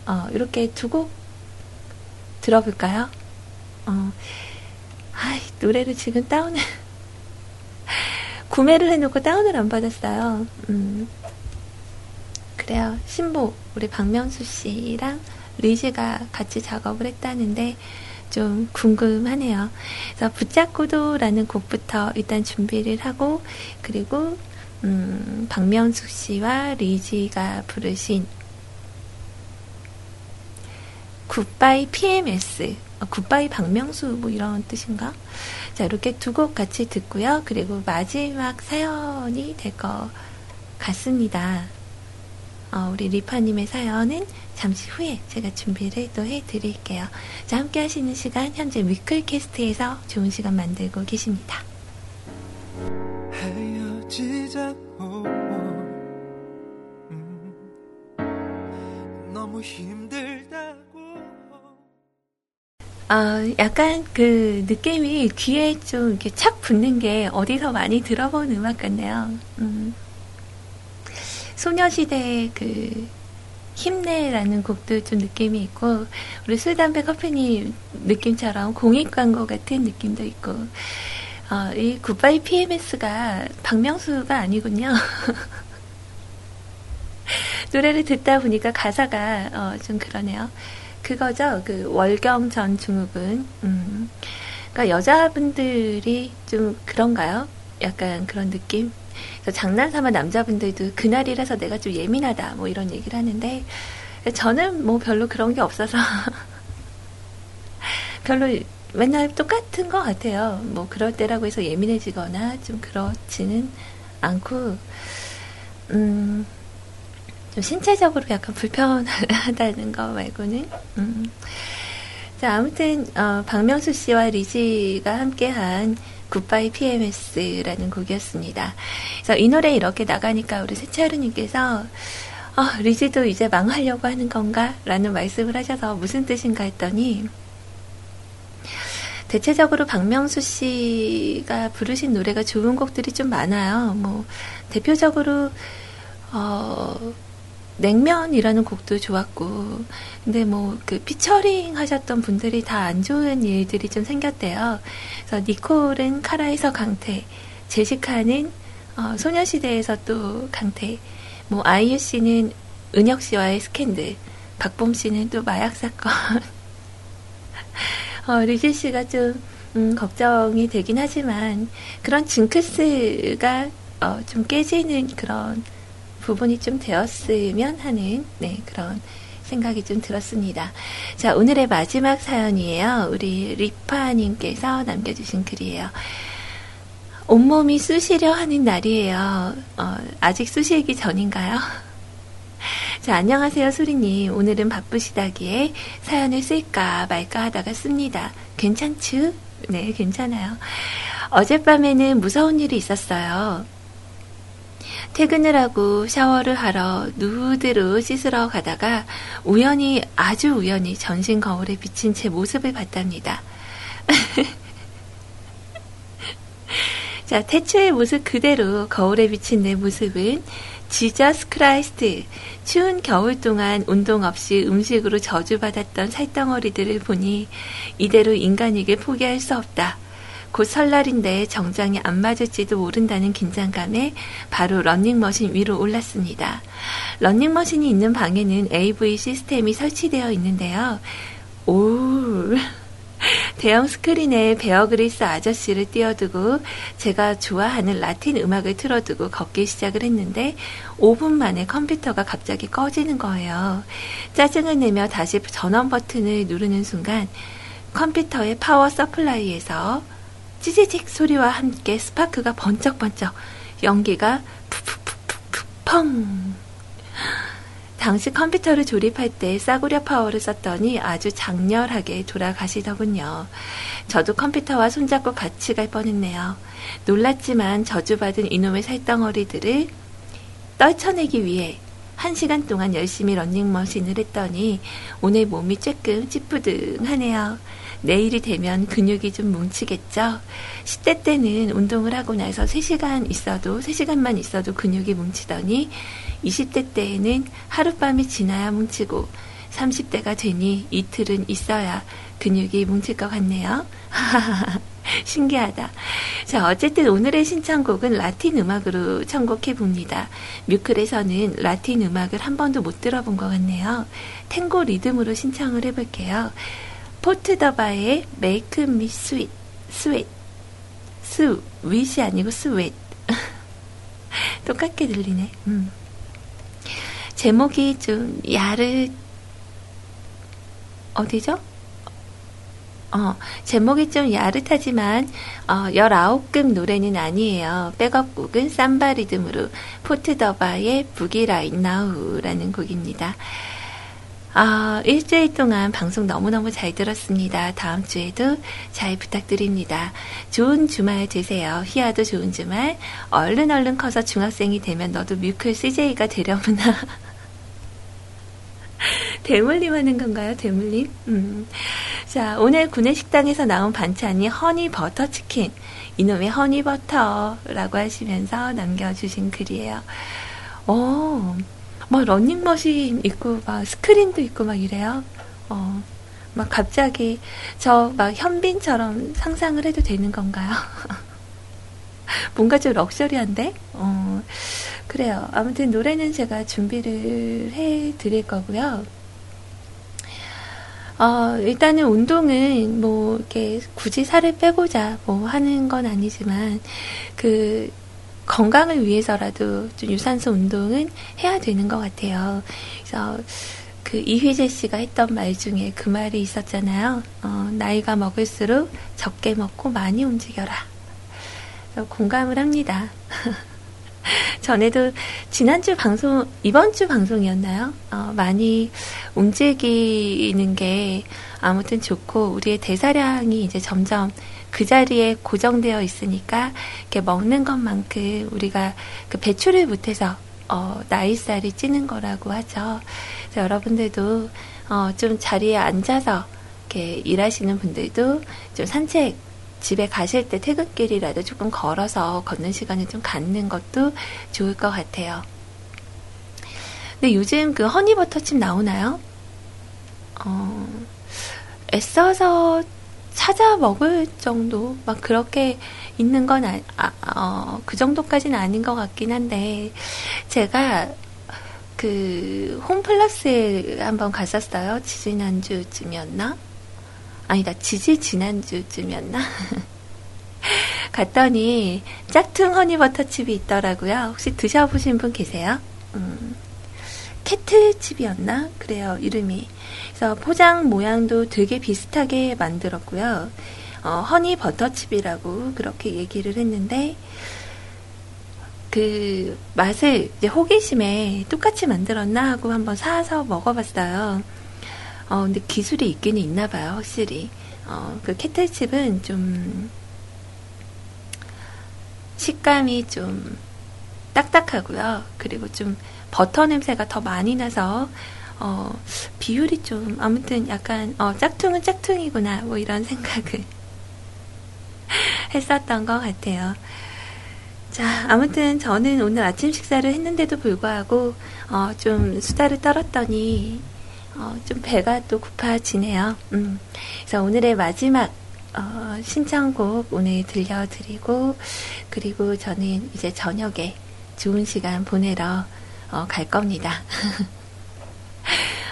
어, 이렇게 두 곡 들어볼까요? 어, 아이 노래를 지금 다운을 구매를 해놓고 다운을 안 받았어요. 음. 그래요. 신보, 우리 박명수 씨랑 리즈가 같이 작업을 했다는데 좀 궁금하네요. 그래서 붙잡고도라는 곡부터 일단 준비를 하고 그리고 음, 박명수 씨와 리지가 부르신 굿바이 PMS 어, 굿바이 박명수 뭐 이런 뜻인가? 자, 이렇게 두 곡 같이 듣고요. 그리고 마지막 사연이 될 것 같습니다. 어, 우리 리파님의 사연은 잠시 후에 제가 준비를 또 해드릴게요. 자, 함께 하시는 시간, 현재 위클캐스트에서 좋은 시간 만들고 계십니다. 헤어지자고, 음, 너무 힘들다. 어, 약간 그 느낌이 귀에 좀 이렇게 착 붙는 게 어디서 많이 들어본 음악 같네요. 음. 소녀시대 그 힘내라는 곡도 좀 느낌이 있고 우리 술 담배 커피님 느낌처럼 공익 광고 같은 느낌도 있고 어, 이 굿바이 PMS가 박명수가 아니군요. 노래를 듣다 보니까 가사가 어, 좀 그러네요. 그거죠. 그 월경 전 중욱은 음. 그러니까 여자분들이 좀 그런가요? 약간 그런 느낌. 장난삼아 남자분들도 그날이라서 내가 좀 예민하다 뭐 이런 얘기를 하는데 저는 뭐 별로 그런 게 없어서 별로 맨날 똑같은 것 같아요. 뭐 그럴 때라고 해서 예민해지거나 좀 그렇지는 않고 음. 좀 신체적으로 약간 불편하다는 거 말고는 음. 자 아무튼 어, 박명수 씨와 리지가 함께한 굿바이 PMS라는 곡이었습니다. 그래서 이 노래 이렇게 나가니까 우리 세차루님께서 어, 리지도 이제 망하려고 하는 건가? 라는 말씀을 하셔서 무슨 뜻인가 했더니 대체적으로 박명수 씨가 부르신 노래가 좋은 곡들이 좀 많아요. 뭐 대표적으로 어 냉면이라는 곡도 좋았고, 근데 뭐, 그, 피처링 하셨던 분들이 다 안 좋은 일들이 좀 생겼대요. 그래서 니콜은 카라에서 강태, 제시카는, 어, 소녀시대에서 또 강태, 뭐, 아이유 씨는 은혁 씨와의 스캔들, 박범 씨는 또 마약 사건, 어, 리지 씨가 좀, 음, 걱정이 되긴 하지만, 그런 징크스가, 어, 좀 깨지는 그런, 부분이 좀 되었으면 하는 네, 그런 생각이 좀 들었습니다. 자, 오늘의 마지막 사연이에요. 우리 리파님께서 남겨주신 글이에요. 온몸이 쑤시려 하는 날이에요. 어, 아직 쑤시기 전인가요? 자, 안녕하세요, 수리님. 오늘은 바쁘시다기에 사연을 쓸까 말까 하다가 씁니다. 괜찮죠? 네, 괜찮아요. 어젯밤에는 무서운 일이 있었어요. 퇴근을 하고 샤워를 하러 누드로 씻으러 가다가 우연히 아주 우연히 전신 거울에 비친 제 모습을 봤답니다. 자, 태초의 모습 그대로 거울에 비친 내 모습은 Jesus Christ 추운 겨울 동안 운동 없이 음식으로 저주받았던 살덩어리들을 보니 이대로 인간에게 포기할 수 없다. 곧 설날인데 정장이 안 맞을지도 모른다는 긴장감에 바로 런닝머신 위로 올랐습니다. 런닝머신이 있는 방에는 AV 시스템이 설치되어 있는데요. 오, 대형 스크린에 베어그릴스 아저씨를 띄워두고 제가 좋아하는 라틴 음악을 틀어두고 걷기 시작을 했는데 5분 만에 컴퓨터가 갑자기 꺼지는 거예요. 짜증을 내며 다시 전원 버튼을 누르는 순간 컴퓨터의 power supply에서 찌지직 소리와 함께 스파크가 번쩍번쩍 연기가 푸푸푸푸푸 펑 당시 컴퓨터를 조립할 때 싸구려 파워를 썼더니 아주 장렬하게 돌아가시더군요. 저도 컴퓨터와 손잡고 같이 갈 뻔했네요. 놀랐지만 저주받은 이놈의 살덩어리들을 떨쳐내기 위해 한 시간 동안 열심히 런닝머신을 했더니 오늘 몸이 조금 찌뿌둥하네요. 내일이 되면 근육이 좀 뭉치겠죠? 10대 때는 운동을 하고 나서 3시간 있어도, 3시간만 있어도 근육이 뭉치더니 20대 때에는 하룻밤이 지나야 뭉치고 30대가 되니 이틀은 있어야 근육이 뭉칠 것 같네요. 신기하다. 자, 어쨌든 오늘의 신청곡은 라틴 음악으로 청곡해 봅니다. 뮤클에서는 라틴 음악을 한 번도 못 들어본 것 같네요. 탱고 리듬으로 신청을 해볼게요. 포트더바의 Make Me Sweet, Sweet, sweet이 아니고 sweat. 똑같게 들리네. 음. 제목이 좀 야릇 어디죠? 어, 제목이 좀 야릇하지만 어, 19급 노래는 아니에요. 백업곡은 삼바 리듬으로 포트더바의 부기 라인 나우라는 곡입니다. 아, 일주일 동안 방송 너무너무 잘 들었습니다. 다음 주에도 잘 부탁드립니다. 좋은 주말 되세요. 희아도 좋은 주말. 얼른 얼른 커서 중학생이 되면 너도 뮤클 CJ가 되려구나. 대물림 하는 건가요? 대물림? 음. 자, 오늘 구내식당에서 나온 반찬이 honey 버터 치킨. 이놈의 honey 버터라고 하시면서 남겨주신 글이에요. 오, 뭐 러닝머신 있고 막 스크린도 있고 막 이래요. 어, 막 갑자기 저 막 현빈처럼 상상을 해도 되는 건가요? 뭔가 좀 luxury한데? 어, 그래요. 아무튼 노래는 제가 준비를 해 드릴 거고요. 어, 일단은 운동은 뭐, 이렇게 굳이 살을 빼고자 뭐 하는 건 아니지만, 그, 건강을 위해서라도 좀 유산소 운동은 해야 되는 것 같아요. 그래서 그 이휘재 씨가 했던 말 중에 그 말이 있었잖아요. 어, 나이가 먹을수록 적게 먹고 많이 움직여라. 공감을 합니다. 전에도 지난주 방송, 이번 주 방송이었나요? 어, 많이 움직이는 게 아무튼 좋고, 우리의 대사량이 이제 점점 그 자리에 고정되어 있으니까, 이렇게 먹는 것만큼 우리가 그 배출을 못해서, 어, 나이살이 찌는 거라고 하죠. 여러분들도, 어, 좀 자리에 앉아서, 이렇게 일하시는 분들도 좀 산책, 집에 가실 때 퇴근길이라도 조금 걸어서 걷는 시간을 좀 갖는 것도 좋을 것 같아요. 근데 요즘 그 허니버터칩 나오나요? 어, 애써서 찾아 먹을 정도, 막 그렇게 있는 건, 아, 아, 어, 그 정도까지는 아닌 것 같긴 한데, 제가 그 홈플러스에 한번 갔었어요. 지지난주쯤이었나? 아니다, 지지 지난주쯤이었나? 갔더니 짝퉁 허니버터칩이 있더라고요. 혹시 드셔보신 분 계세요? 음, 캐트칩이었나? 그래요, 이름이. 그래서 포장 모양도 되게 비슷하게 만들었고요. 어, 허니 버터칩이라고 그렇게 얘기를 했는데, 그 맛을 이제 호기심에 똑같이 만들었나 하고 한번 사서 먹어봤어요. 어, 근데 기술이 있기는 있나 봐요, 확실히. 어, 그 캐틀칩은 좀 식감이 좀 딱딱하고요. 그리고 좀 버터 냄새가 더 많이 나서 어, 비율이 좀 아무튼 약간 어, 짝퉁은 짝퉁이구나 뭐 이런 생각을 했었던 것 같아요. 자, 아무튼 저는 오늘 아침 식사를 했는데도 불구하고 어, 좀 수다를 떨었더니 어, 좀 배가 또 고파지네요. 음. 그래서 오늘의 마지막 어, 신청곡 오늘 들려드리고 그리고 저는 이제 저녁에 좋은 시간 보내러 어, 갈 겁니다.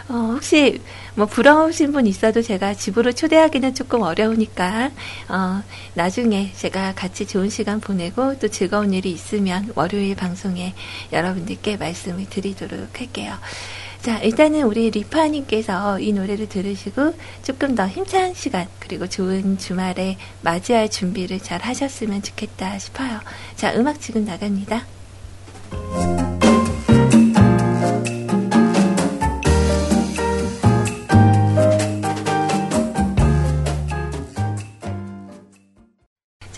어, 혹시 뭐 부러우신 분 있어도 제가 집으로 초대하기는 조금 어려우니까 어, 나중에 제가 같이 좋은 시간 보내고 또 즐거운 일이 있으면 월요일 방송에 여러분들께 말씀을 드리도록 할게요. 자, 일단은 우리 리파님께서 이 노래를 들으시고 조금 더 힘찬 시간, 그리고 좋은 주말에 맞이할 준비를 잘 하셨으면 좋겠다 싶어요. 자, 음악 지금 나갑니다.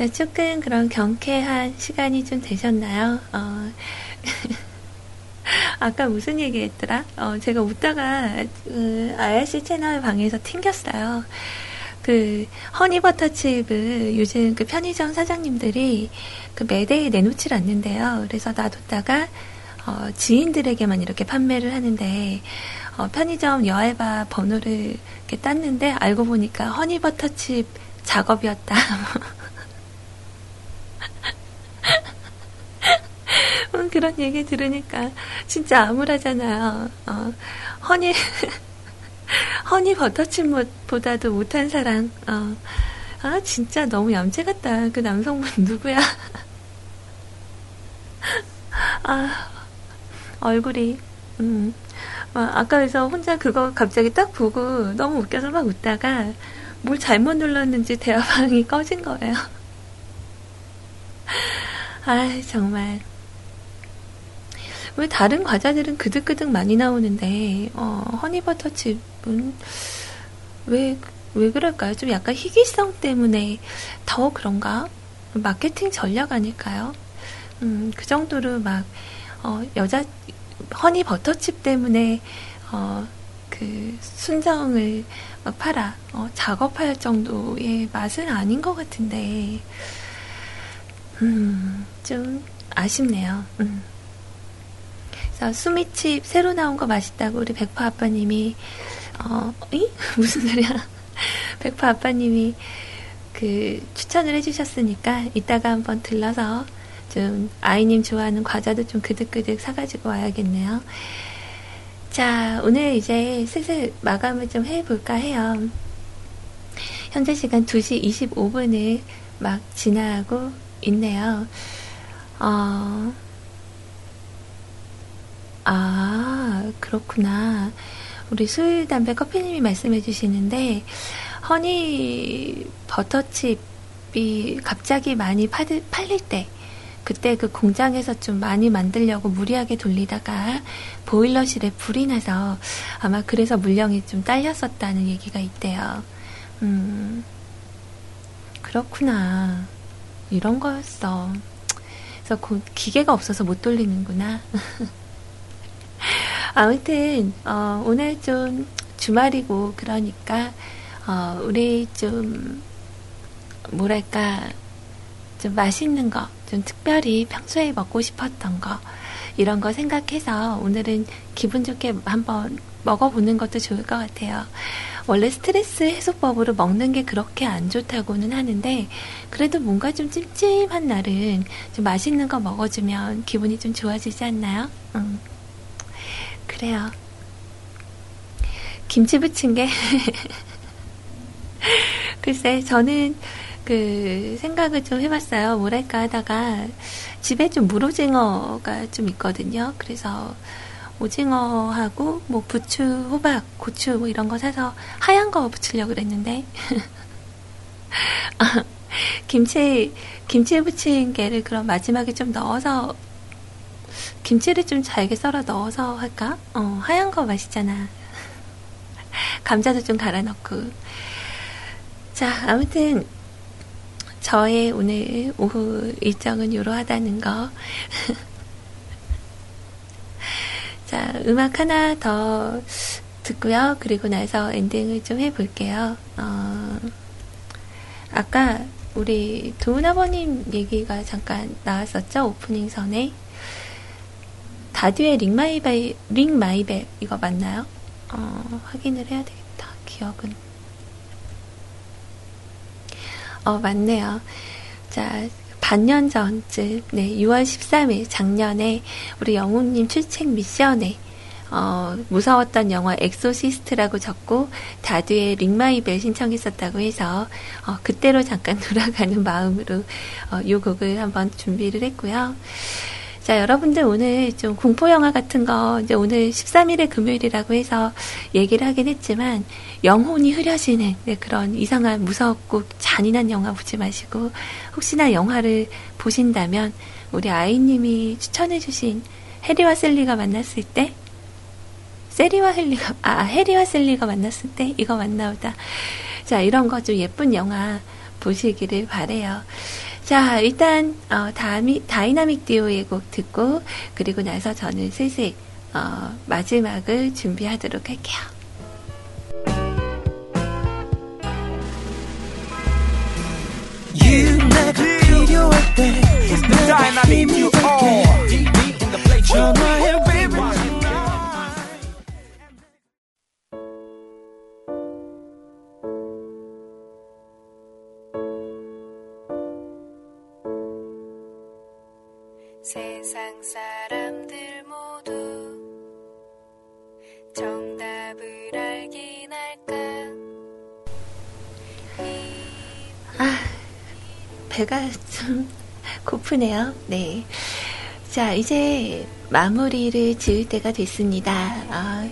자, 조금 그런 경쾌한 시간이 좀 되셨나요? 어, 아까 무슨 얘기 했더라? 어, 제가 웃다가, 그, IRC 채널 방에서 튕겼어요. 그, 허니버터칩을 요즘 그 편의점 사장님들이 그 매대에 내놓질 않는데요. 그래서 놔뒀다가, 어, 지인들에게만 이렇게 판매를 하는데, 어, 편의점 여알바 번호를 이렇게 땄는데, 알고 보니까 허니버터칩 작업이었다. 그런 얘기 들으니까 진짜 암울하잖아요. 어, 허니, 허니 버터칩보다도 못한 사랑. 어, 아, 진짜 너무 얌체 같다. 그 남성분 누구야? 아, 얼굴이, 음. 어, 아까 그래서 혼자 그거 갑자기 딱 보고 너무 웃겨서 막 웃다가 뭘 잘못 눌렀는지 대화방이 꺼진 거예요. 아, 정말. 왜 다른 과자들은 그득그득 많이 나오는데 어, 허니버터칩은 왜, 왜 그럴까요? 좀 약간 희귀성 때문에 더 그런가? 마케팅 전략 아닐까요? 음, 그 정도로 막, 어, 여자, 허니버터칩 때문에, 어, 그, 순정을 막 팔아, 어, 작업할 정도의 맛은 아닌 것 같은데, 음, 좀 아쉽네요. 음. 수미칩 새로 나온 거 맛있다고 우리 백파 아빠님이 어, 이? 무슨 소리야? 백파 아빠님이 그 추천을 해주셨으니까 이따가 한번 들러서 좀 아이님 좋아하는 과자도 좀 그득그득 사가지고 와야겠네요. 자, 오늘 이제 슬슬 마감을 좀 해볼까 해요. 현재 시간 2시 25분을 막 지나고 있네요. 어, 아, 그렇구나. 우리 술, 담배, 커피님이 말씀해 주시는데, 허니 버터칩이 갑자기 많이 팔, 팔릴 때, 그때 그 공장에서 좀 많이 만들려고 무리하게 돌리다가 보일러실에 불이 나서 아마 그래서 물량이 좀 딸렸었다는 얘기가 있대요. 음, 그렇구나. 이런 거였어. 그래서 기계가 없어서 못 돌리는구나. 아무튼, 어, 오늘 좀 주말이고, 그러니까, 어, 우리 좀, 뭐랄까, 좀 맛있는 거, 좀 특별히 평소에 먹고 싶었던 거, 이런 거 생각해서 오늘은 기분 좋게 한번 먹어보는 것도 좋을 것 같아요. 원래 스트레스 해소법으로 먹는 게 그렇게 안 좋다고는 하는데, 그래도 뭔가 좀 찜찜한 날은 좀 맛있는 거 먹어주면 기분이 좀 좋아지지 않나요? 응. 그래요. 김치 부친 게, 글쎄, 저는 그 생각을 좀 해봤어요. 뭐랄까 하다가 집에 좀 물오징어가 좀 있거든요. 그래서 오징어하고 뭐 부추, 호박, 고추 뭐 이런 거 사서 하얀 거 부치려고 그랬는데 김치 김치에 부친 게를 그럼 마지막에 좀 넣어서 김치를 좀 잘게 썰어 넣어서 할까? 어, 하얀 거 맛있잖아. 감자도 좀 갈아 넣고. 자, 아무튼 저의 오늘 오후 일정은 이러하다는 거. 자, 음악 하나 더 듣고요. 그리고 나서 엔딩을 좀 해볼게요. 어, 아까 우리 도훈 아버님 얘기가 잠깐 나왔었죠? 오프닝 선에. 다듀의 링마이베, 링마이베, 이거 맞나요? 어, 확인을 해야 되겠다. 기억은. 어, 맞네요. 자, 반년 전쯤, 네, 6월 13일, 작년에 우리 영웅님 출첵 미션에 어, 무서웠던 영화 엑소시스트라고 적고 다듀의 Ring My Bell 신청했었다고 해서 어, 그때로 잠깐 돌아가는 마음으로 어, 이 곡을 한번 준비를 했고요. 자, 여러분들 오늘 좀 공포 영화 같은 거, 이제 오늘 13일의 금요일이라고 해서 얘기를 하긴 했지만, 영혼이 흐려지는 네, 그런 이상한 무섭고 잔인한 영화 보지 마시고, 혹시나 영화를 보신다면, 우리 아이님이 추천해주신 해리와 셀리가 만났을 때, 세리와 헬리가, 아, 해리와 셀리가 만났을 때, 이거 맞나보다. 자, 이런 거 좀 예쁜 영화 보시기를 바래요. 자, 일단 어, 다미, 다이나믹 듀오의 곡 듣고 그리고 나서 저는 슬슬 어, 마지막을 준비하도록 할게요. 전 세상 사람들 모두 정답을 알긴 할까? 아, 배가 좀 고프네요. 네. 자, 이제 마무리를 지을 때가 됐습니다. 아,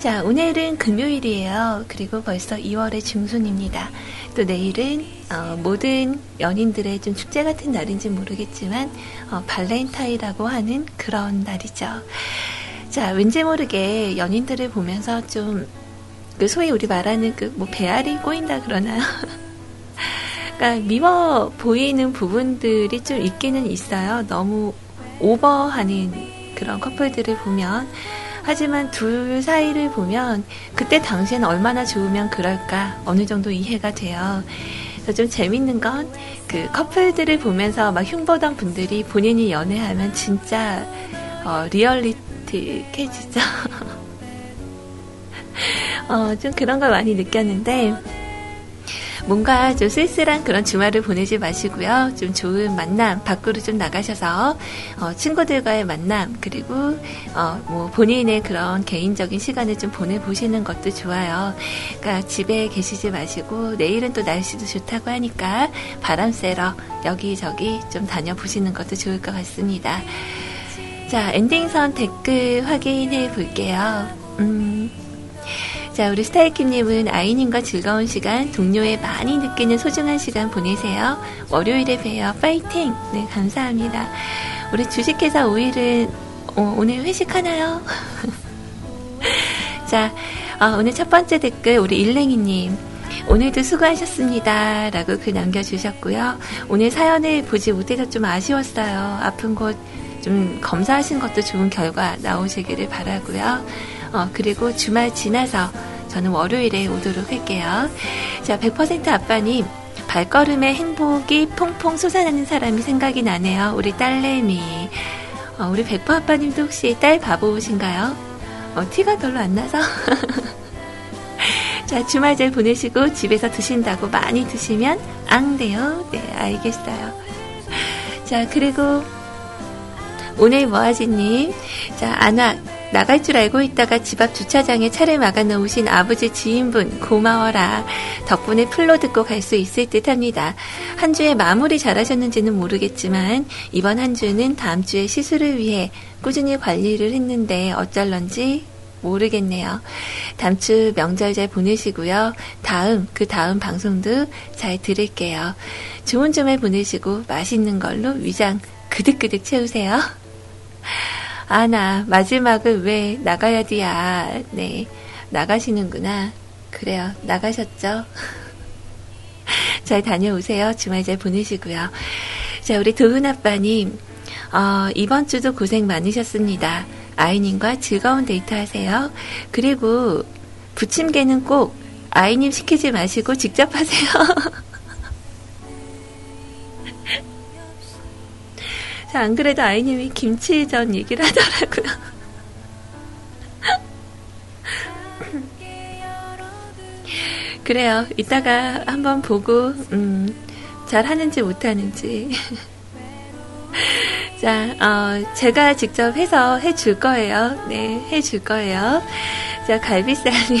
자, 오늘은 금요일이에요. 그리고 벌써 2월의 중순입니다. 또 내일은 어, 모든 연인들의 좀 축제 같은 날인지 모르겠지만 어, 발렌타이라고 하는 그런 날이죠. 자, 왠지 모르게 연인들을 보면서 좀 그 소위 우리 말하는 그 뭐 배알이 꼬인다 그러나요? 그러니까 미워 보이는 부분들이 좀 있기는 있어요. 너무 오버하는 그런 커플들을 보면 하지만 둘 사이를 보면 그때 당시에는 얼마나 좋으면 그럴까 어느 정도 이해가 돼요. 좀 재밌는 건 그 커플들을 보면서 막 흉보던 분들이 본인이 연애하면 진짜 어, 리얼리 기특해지죠. 어, 좀 그런 걸 많이 느꼈는데, 뭔가 좀 쓸쓸한 그런 주말을 보내지 마시고요. 좀 좋은 만남, 밖으로 좀 나가셔서, 어, 친구들과의 만남, 그리고, 어, 뭐, 본인의 그런 개인적인 시간을 좀 보내보시는 것도 좋아요. 그러니까 집에 계시지 마시고, 내일은 또 날씨도 좋다고 하니까, 바람 쐬러 여기저기 좀 다녀보시는 것도 좋을 것 같습니다. 자, 엔딩선 댓글 확인해 볼게요. 음, 자, 우리 스타일킴님은 아이님과 즐거운 시간, 동료에 많이 느끼는 소중한 시간 보내세요. 월요일에 봬요. 파이팅! 네, 감사합니다. 우리 주식회사 5일은 어, 오늘 회식하나요? 자, 어, 오늘 첫 번째 댓글 우리 일랭이님. 오늘도 수고하셨습니다. 라고 글 남겨주셨고요. 오늘 사연을 보지 못해서 좀 아쉬웠어요. 아픈 곳 좀 검사하신 것도 좋은 결과 나오시기를 바라고요. 어, 그리고 주말 지나서 저는 월요일에 오도록 할게요. 자, 100% 아빠님. 발걸음에 행복이 퐁퐁 솟아나는 사람이 생각이 나네요. 우리 딸내미. 어, 우리 백퍼 아빠님도 혹시 딸 바보신가요? 어, 티가 별로 안 나서. 자, 주말 잘 보내시고 집에서 드신다고 많이 드시면 앙 돼요. 네, 알겠어요. 자, 그리고 오늘 뭐하지님. 자, 안아. 나갈 줄 알고 있다가 집 앞 주차장에 차를 막아 놓으신 아버지 지인분 고마워라. 덕분에 풀로 듣고 갈 수 있을 듯 합니다. 한 주에 마무리 잘하셨는지는 모르겠지만 이번 한 주는 다음 주에 시술을 위해 꾸준히 관리를 했는데 어쩔런지 모르겠네요. 다음 주 명절 잘 보내시고요. 다음, 그 다음 방송도 잘 들을게요. 좋은 주말 보내시고 맛있는 걸로 위장 그득그득 채우세요. 아, 나 마지막을 왜 나가야 돼야. 네, 나가시는구나. 그래요, 나가셨죠? 잘 다녀오세요. 주말 잘 보내시고요. 자, 우리 도훈 아빠님, 어, 이번 주도 고생 많으셨습니다. 아이님과 즐거운 데이트 하세요. 그리고 부침개는 꼭 아이님 시키지 마시고 직접 하세요. 안 그래도 아이님이 김치전 얘기를 하더라고요. 그래요. 이따가 한번 보고, 음, 잘 하는지 못하는지. 자, 어, 제가 직접 해서 해줄 거예요. 네, 해줄 거예요. 자, 갈비살님.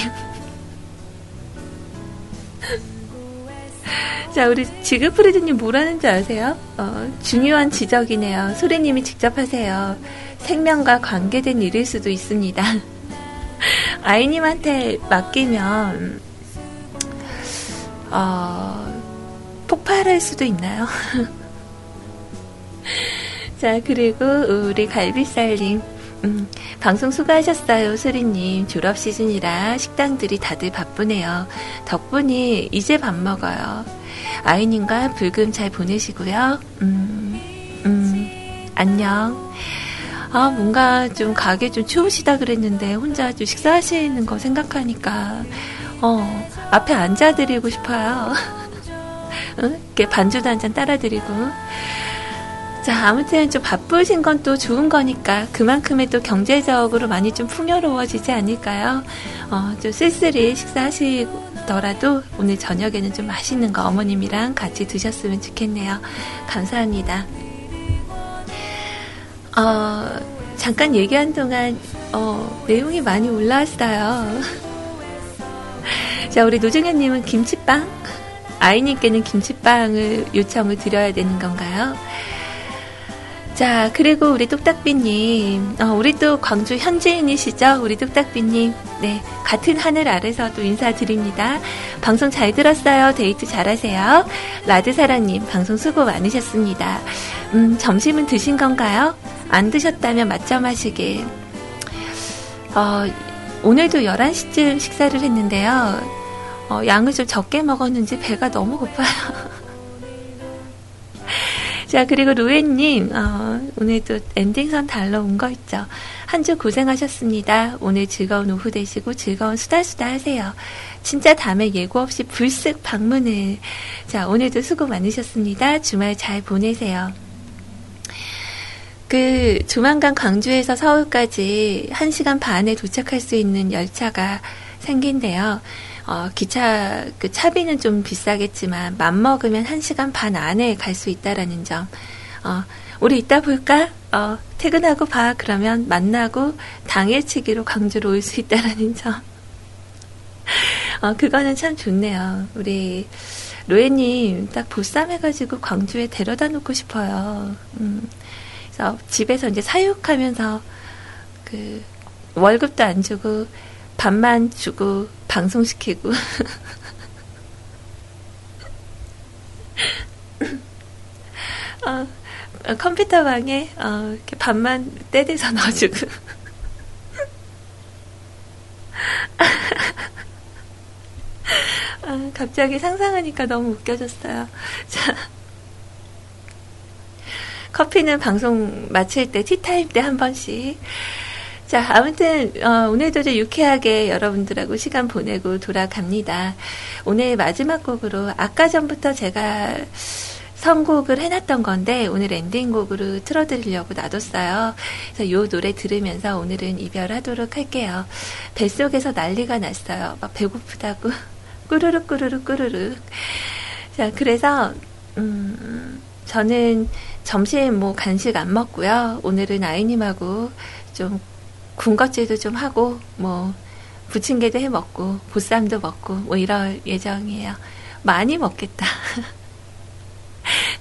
자, 우리 지그프리드님 뭐라는지 아세요? 어, 중요한 지적이네요. 소리님이 직접 하세요. 생명과 관계된 일일 수도 있습니다. 아이님한테 맡기면, 어, 폭발할 수도 있나요? 자, 그리고 우리 갈비살님. 음, 방송 수고하셨어요, 소리님. 졸업 시즌이라 식당들이 다들 바쁘네요. 덕분에 이제 밥 먹어요. 아이님과 불금 잘 보내시고요. 음, 음, 안녕. 아, 뭔가 좀 가게 좀 추우시다 그랬는데 혼자 좀 식사하시는 거 생각하니까, 어, 앞에 앉아드리고 싶어요. 응? 이렇게 반주도 한 잔 따라드리고. 자, 아무튼 좀 바쁘신 건 또 좋은 거니까 그만큼의 또 경제적으로 많이 좀 풍요로워지지 않을까요? 어, 좀 쓸쓸히 식사하시더라도 오늘 저녁에는 좀 맛있는 거 어머님이랑 같이 드셨으면 좋겠네요. 감사합니다. 어, 잠깐 얘기한 동안 어, 내용이 많이 올라왔어요. 자, 우리 노정현님은 김치빵? 아이님께는 김치빵을 요청을 드려야 되는 건가요? 자, 그리고 우리 뚝딱비님, 어, 우리 또 광주 현지인이시죠? 우리 뚝딱비님, 네, 같은 하늘 아래서 또 인사드립니다. 방송 잘 들었어요. 데이트 잘하세요. 라드사랑님, 방송 수고 많으셨습니다. 음, 점심은 드신 건가요? 안 드셨다면 맞점하시길. 어, 오늘도 11시쯤 식사를 했는데요. 어, 양을 좀 적게 먹었는지 배가 너무 고파요. 자, 그리고 루에님, 어, 오늘도 엔딩선 달러 온 거 있죠. 한 주 고생하셨습니다. 오늘 즐거운 오후 되시고 즐거운 수다수다 하세요. 진짜 다음에 예고 없이 불쑥 방문을. 자, 오늘도 수고 많으셨습니다. 주말 잘 보내세요. 그 조만간 광주에서 서울까지 1시간 반에 도착할 수 있는 열차가 생긴대요. 어, 기차 그 차비는 좀 비싸겠지만 맘 먹으면 1시간 반 안에 갈 수 있다라는 점. 어, 우리 이따 볼까? 어, 퇴근하고 봐. 그러면 만나고 당일치기로 광주로 올 수 있다라는 점. 어, 그거는 참 좋네요. 우리 로에님 딱 보쌈해가지고 광주에 데려다 놓고 싶어요. 음. 그래서 집에서 이제 사육하면서 그 월급도 안 주고 밥만 주고 방송시키고 어, 컴퓨터 방에 어, 이렇게 밥만 떼대서 넣어주고 아, 갑자기 상상하니까 너무 웃겨졌어요. 자. 커피는 방송 마칠 때, 티타임 때 한 번씩. 자, 아무튼, 어, 오늘도 좀 유쾌하게 여러분들하고 시간 보내고 돌아갑니다. 오늘 마지막 곡으로, 아까 전부터 제가 선곡을 해놨던 건데, 오늘 엔딩곡으로 틀어드리려고 놔뒀어요. 그래서 요 노래 들으면서 오늘은 이별하도록 할게요. 뱃속에서 난리가 났어요. 막 배고프다고. 꾸르륵, 꾸르륵, 꾸르륵. 자, 그래서, 음, 저는 점심 뭐 간식 안 먹고요. 오늘은 아이님하고 좀 군것질도 좀 하고 뭐 부침개도 해 먹고 보쌈도 먹고 뭐 이럴 예정이에요. 많이 먹겠다.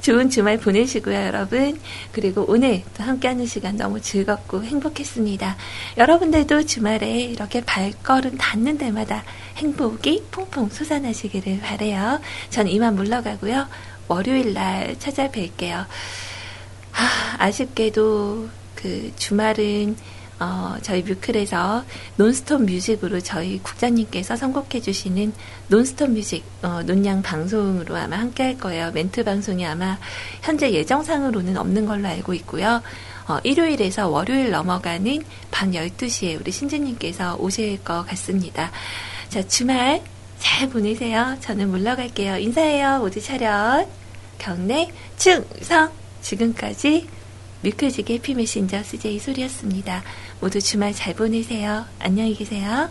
좋은 주말 보내시고요, 여러분. 그리고 오늘 또 함께하는 시간 너무 즐겁고 행복했습니다. 여러분들도 주말에 이렇게 발걸음 닿는 데마다 행복이 퐁퐁 솟아나시기를 바래요. 전 이만 물러가고요. 월요일 날 찾아뵐게요. 아, 아쉽게도 그 주말은 어, 저희 뮤클에서 논스톱 뮤직으로 저희 국장님께서 선곡해 주시는 논스톱 뮤직 어, 논양 방송으로 아마 함께 할 거예요. 멘트 방송이 아마 현재 예정상으로는 없는 걸로 알고 있고요. 어, 일요일에서 월요일 넘어가는 밤 12시에 우리 신지님께서 오실 것 같습니다. 자, 주말 잘 보내세요. 저는 물러갈게요. 인사해요. 모두 차렷. 경례, 충성. 지금까지 뮤클지의 해피메신저 CJ 소리였습니다. 모두 주말 잘 보내세요. 안녕히 계세요.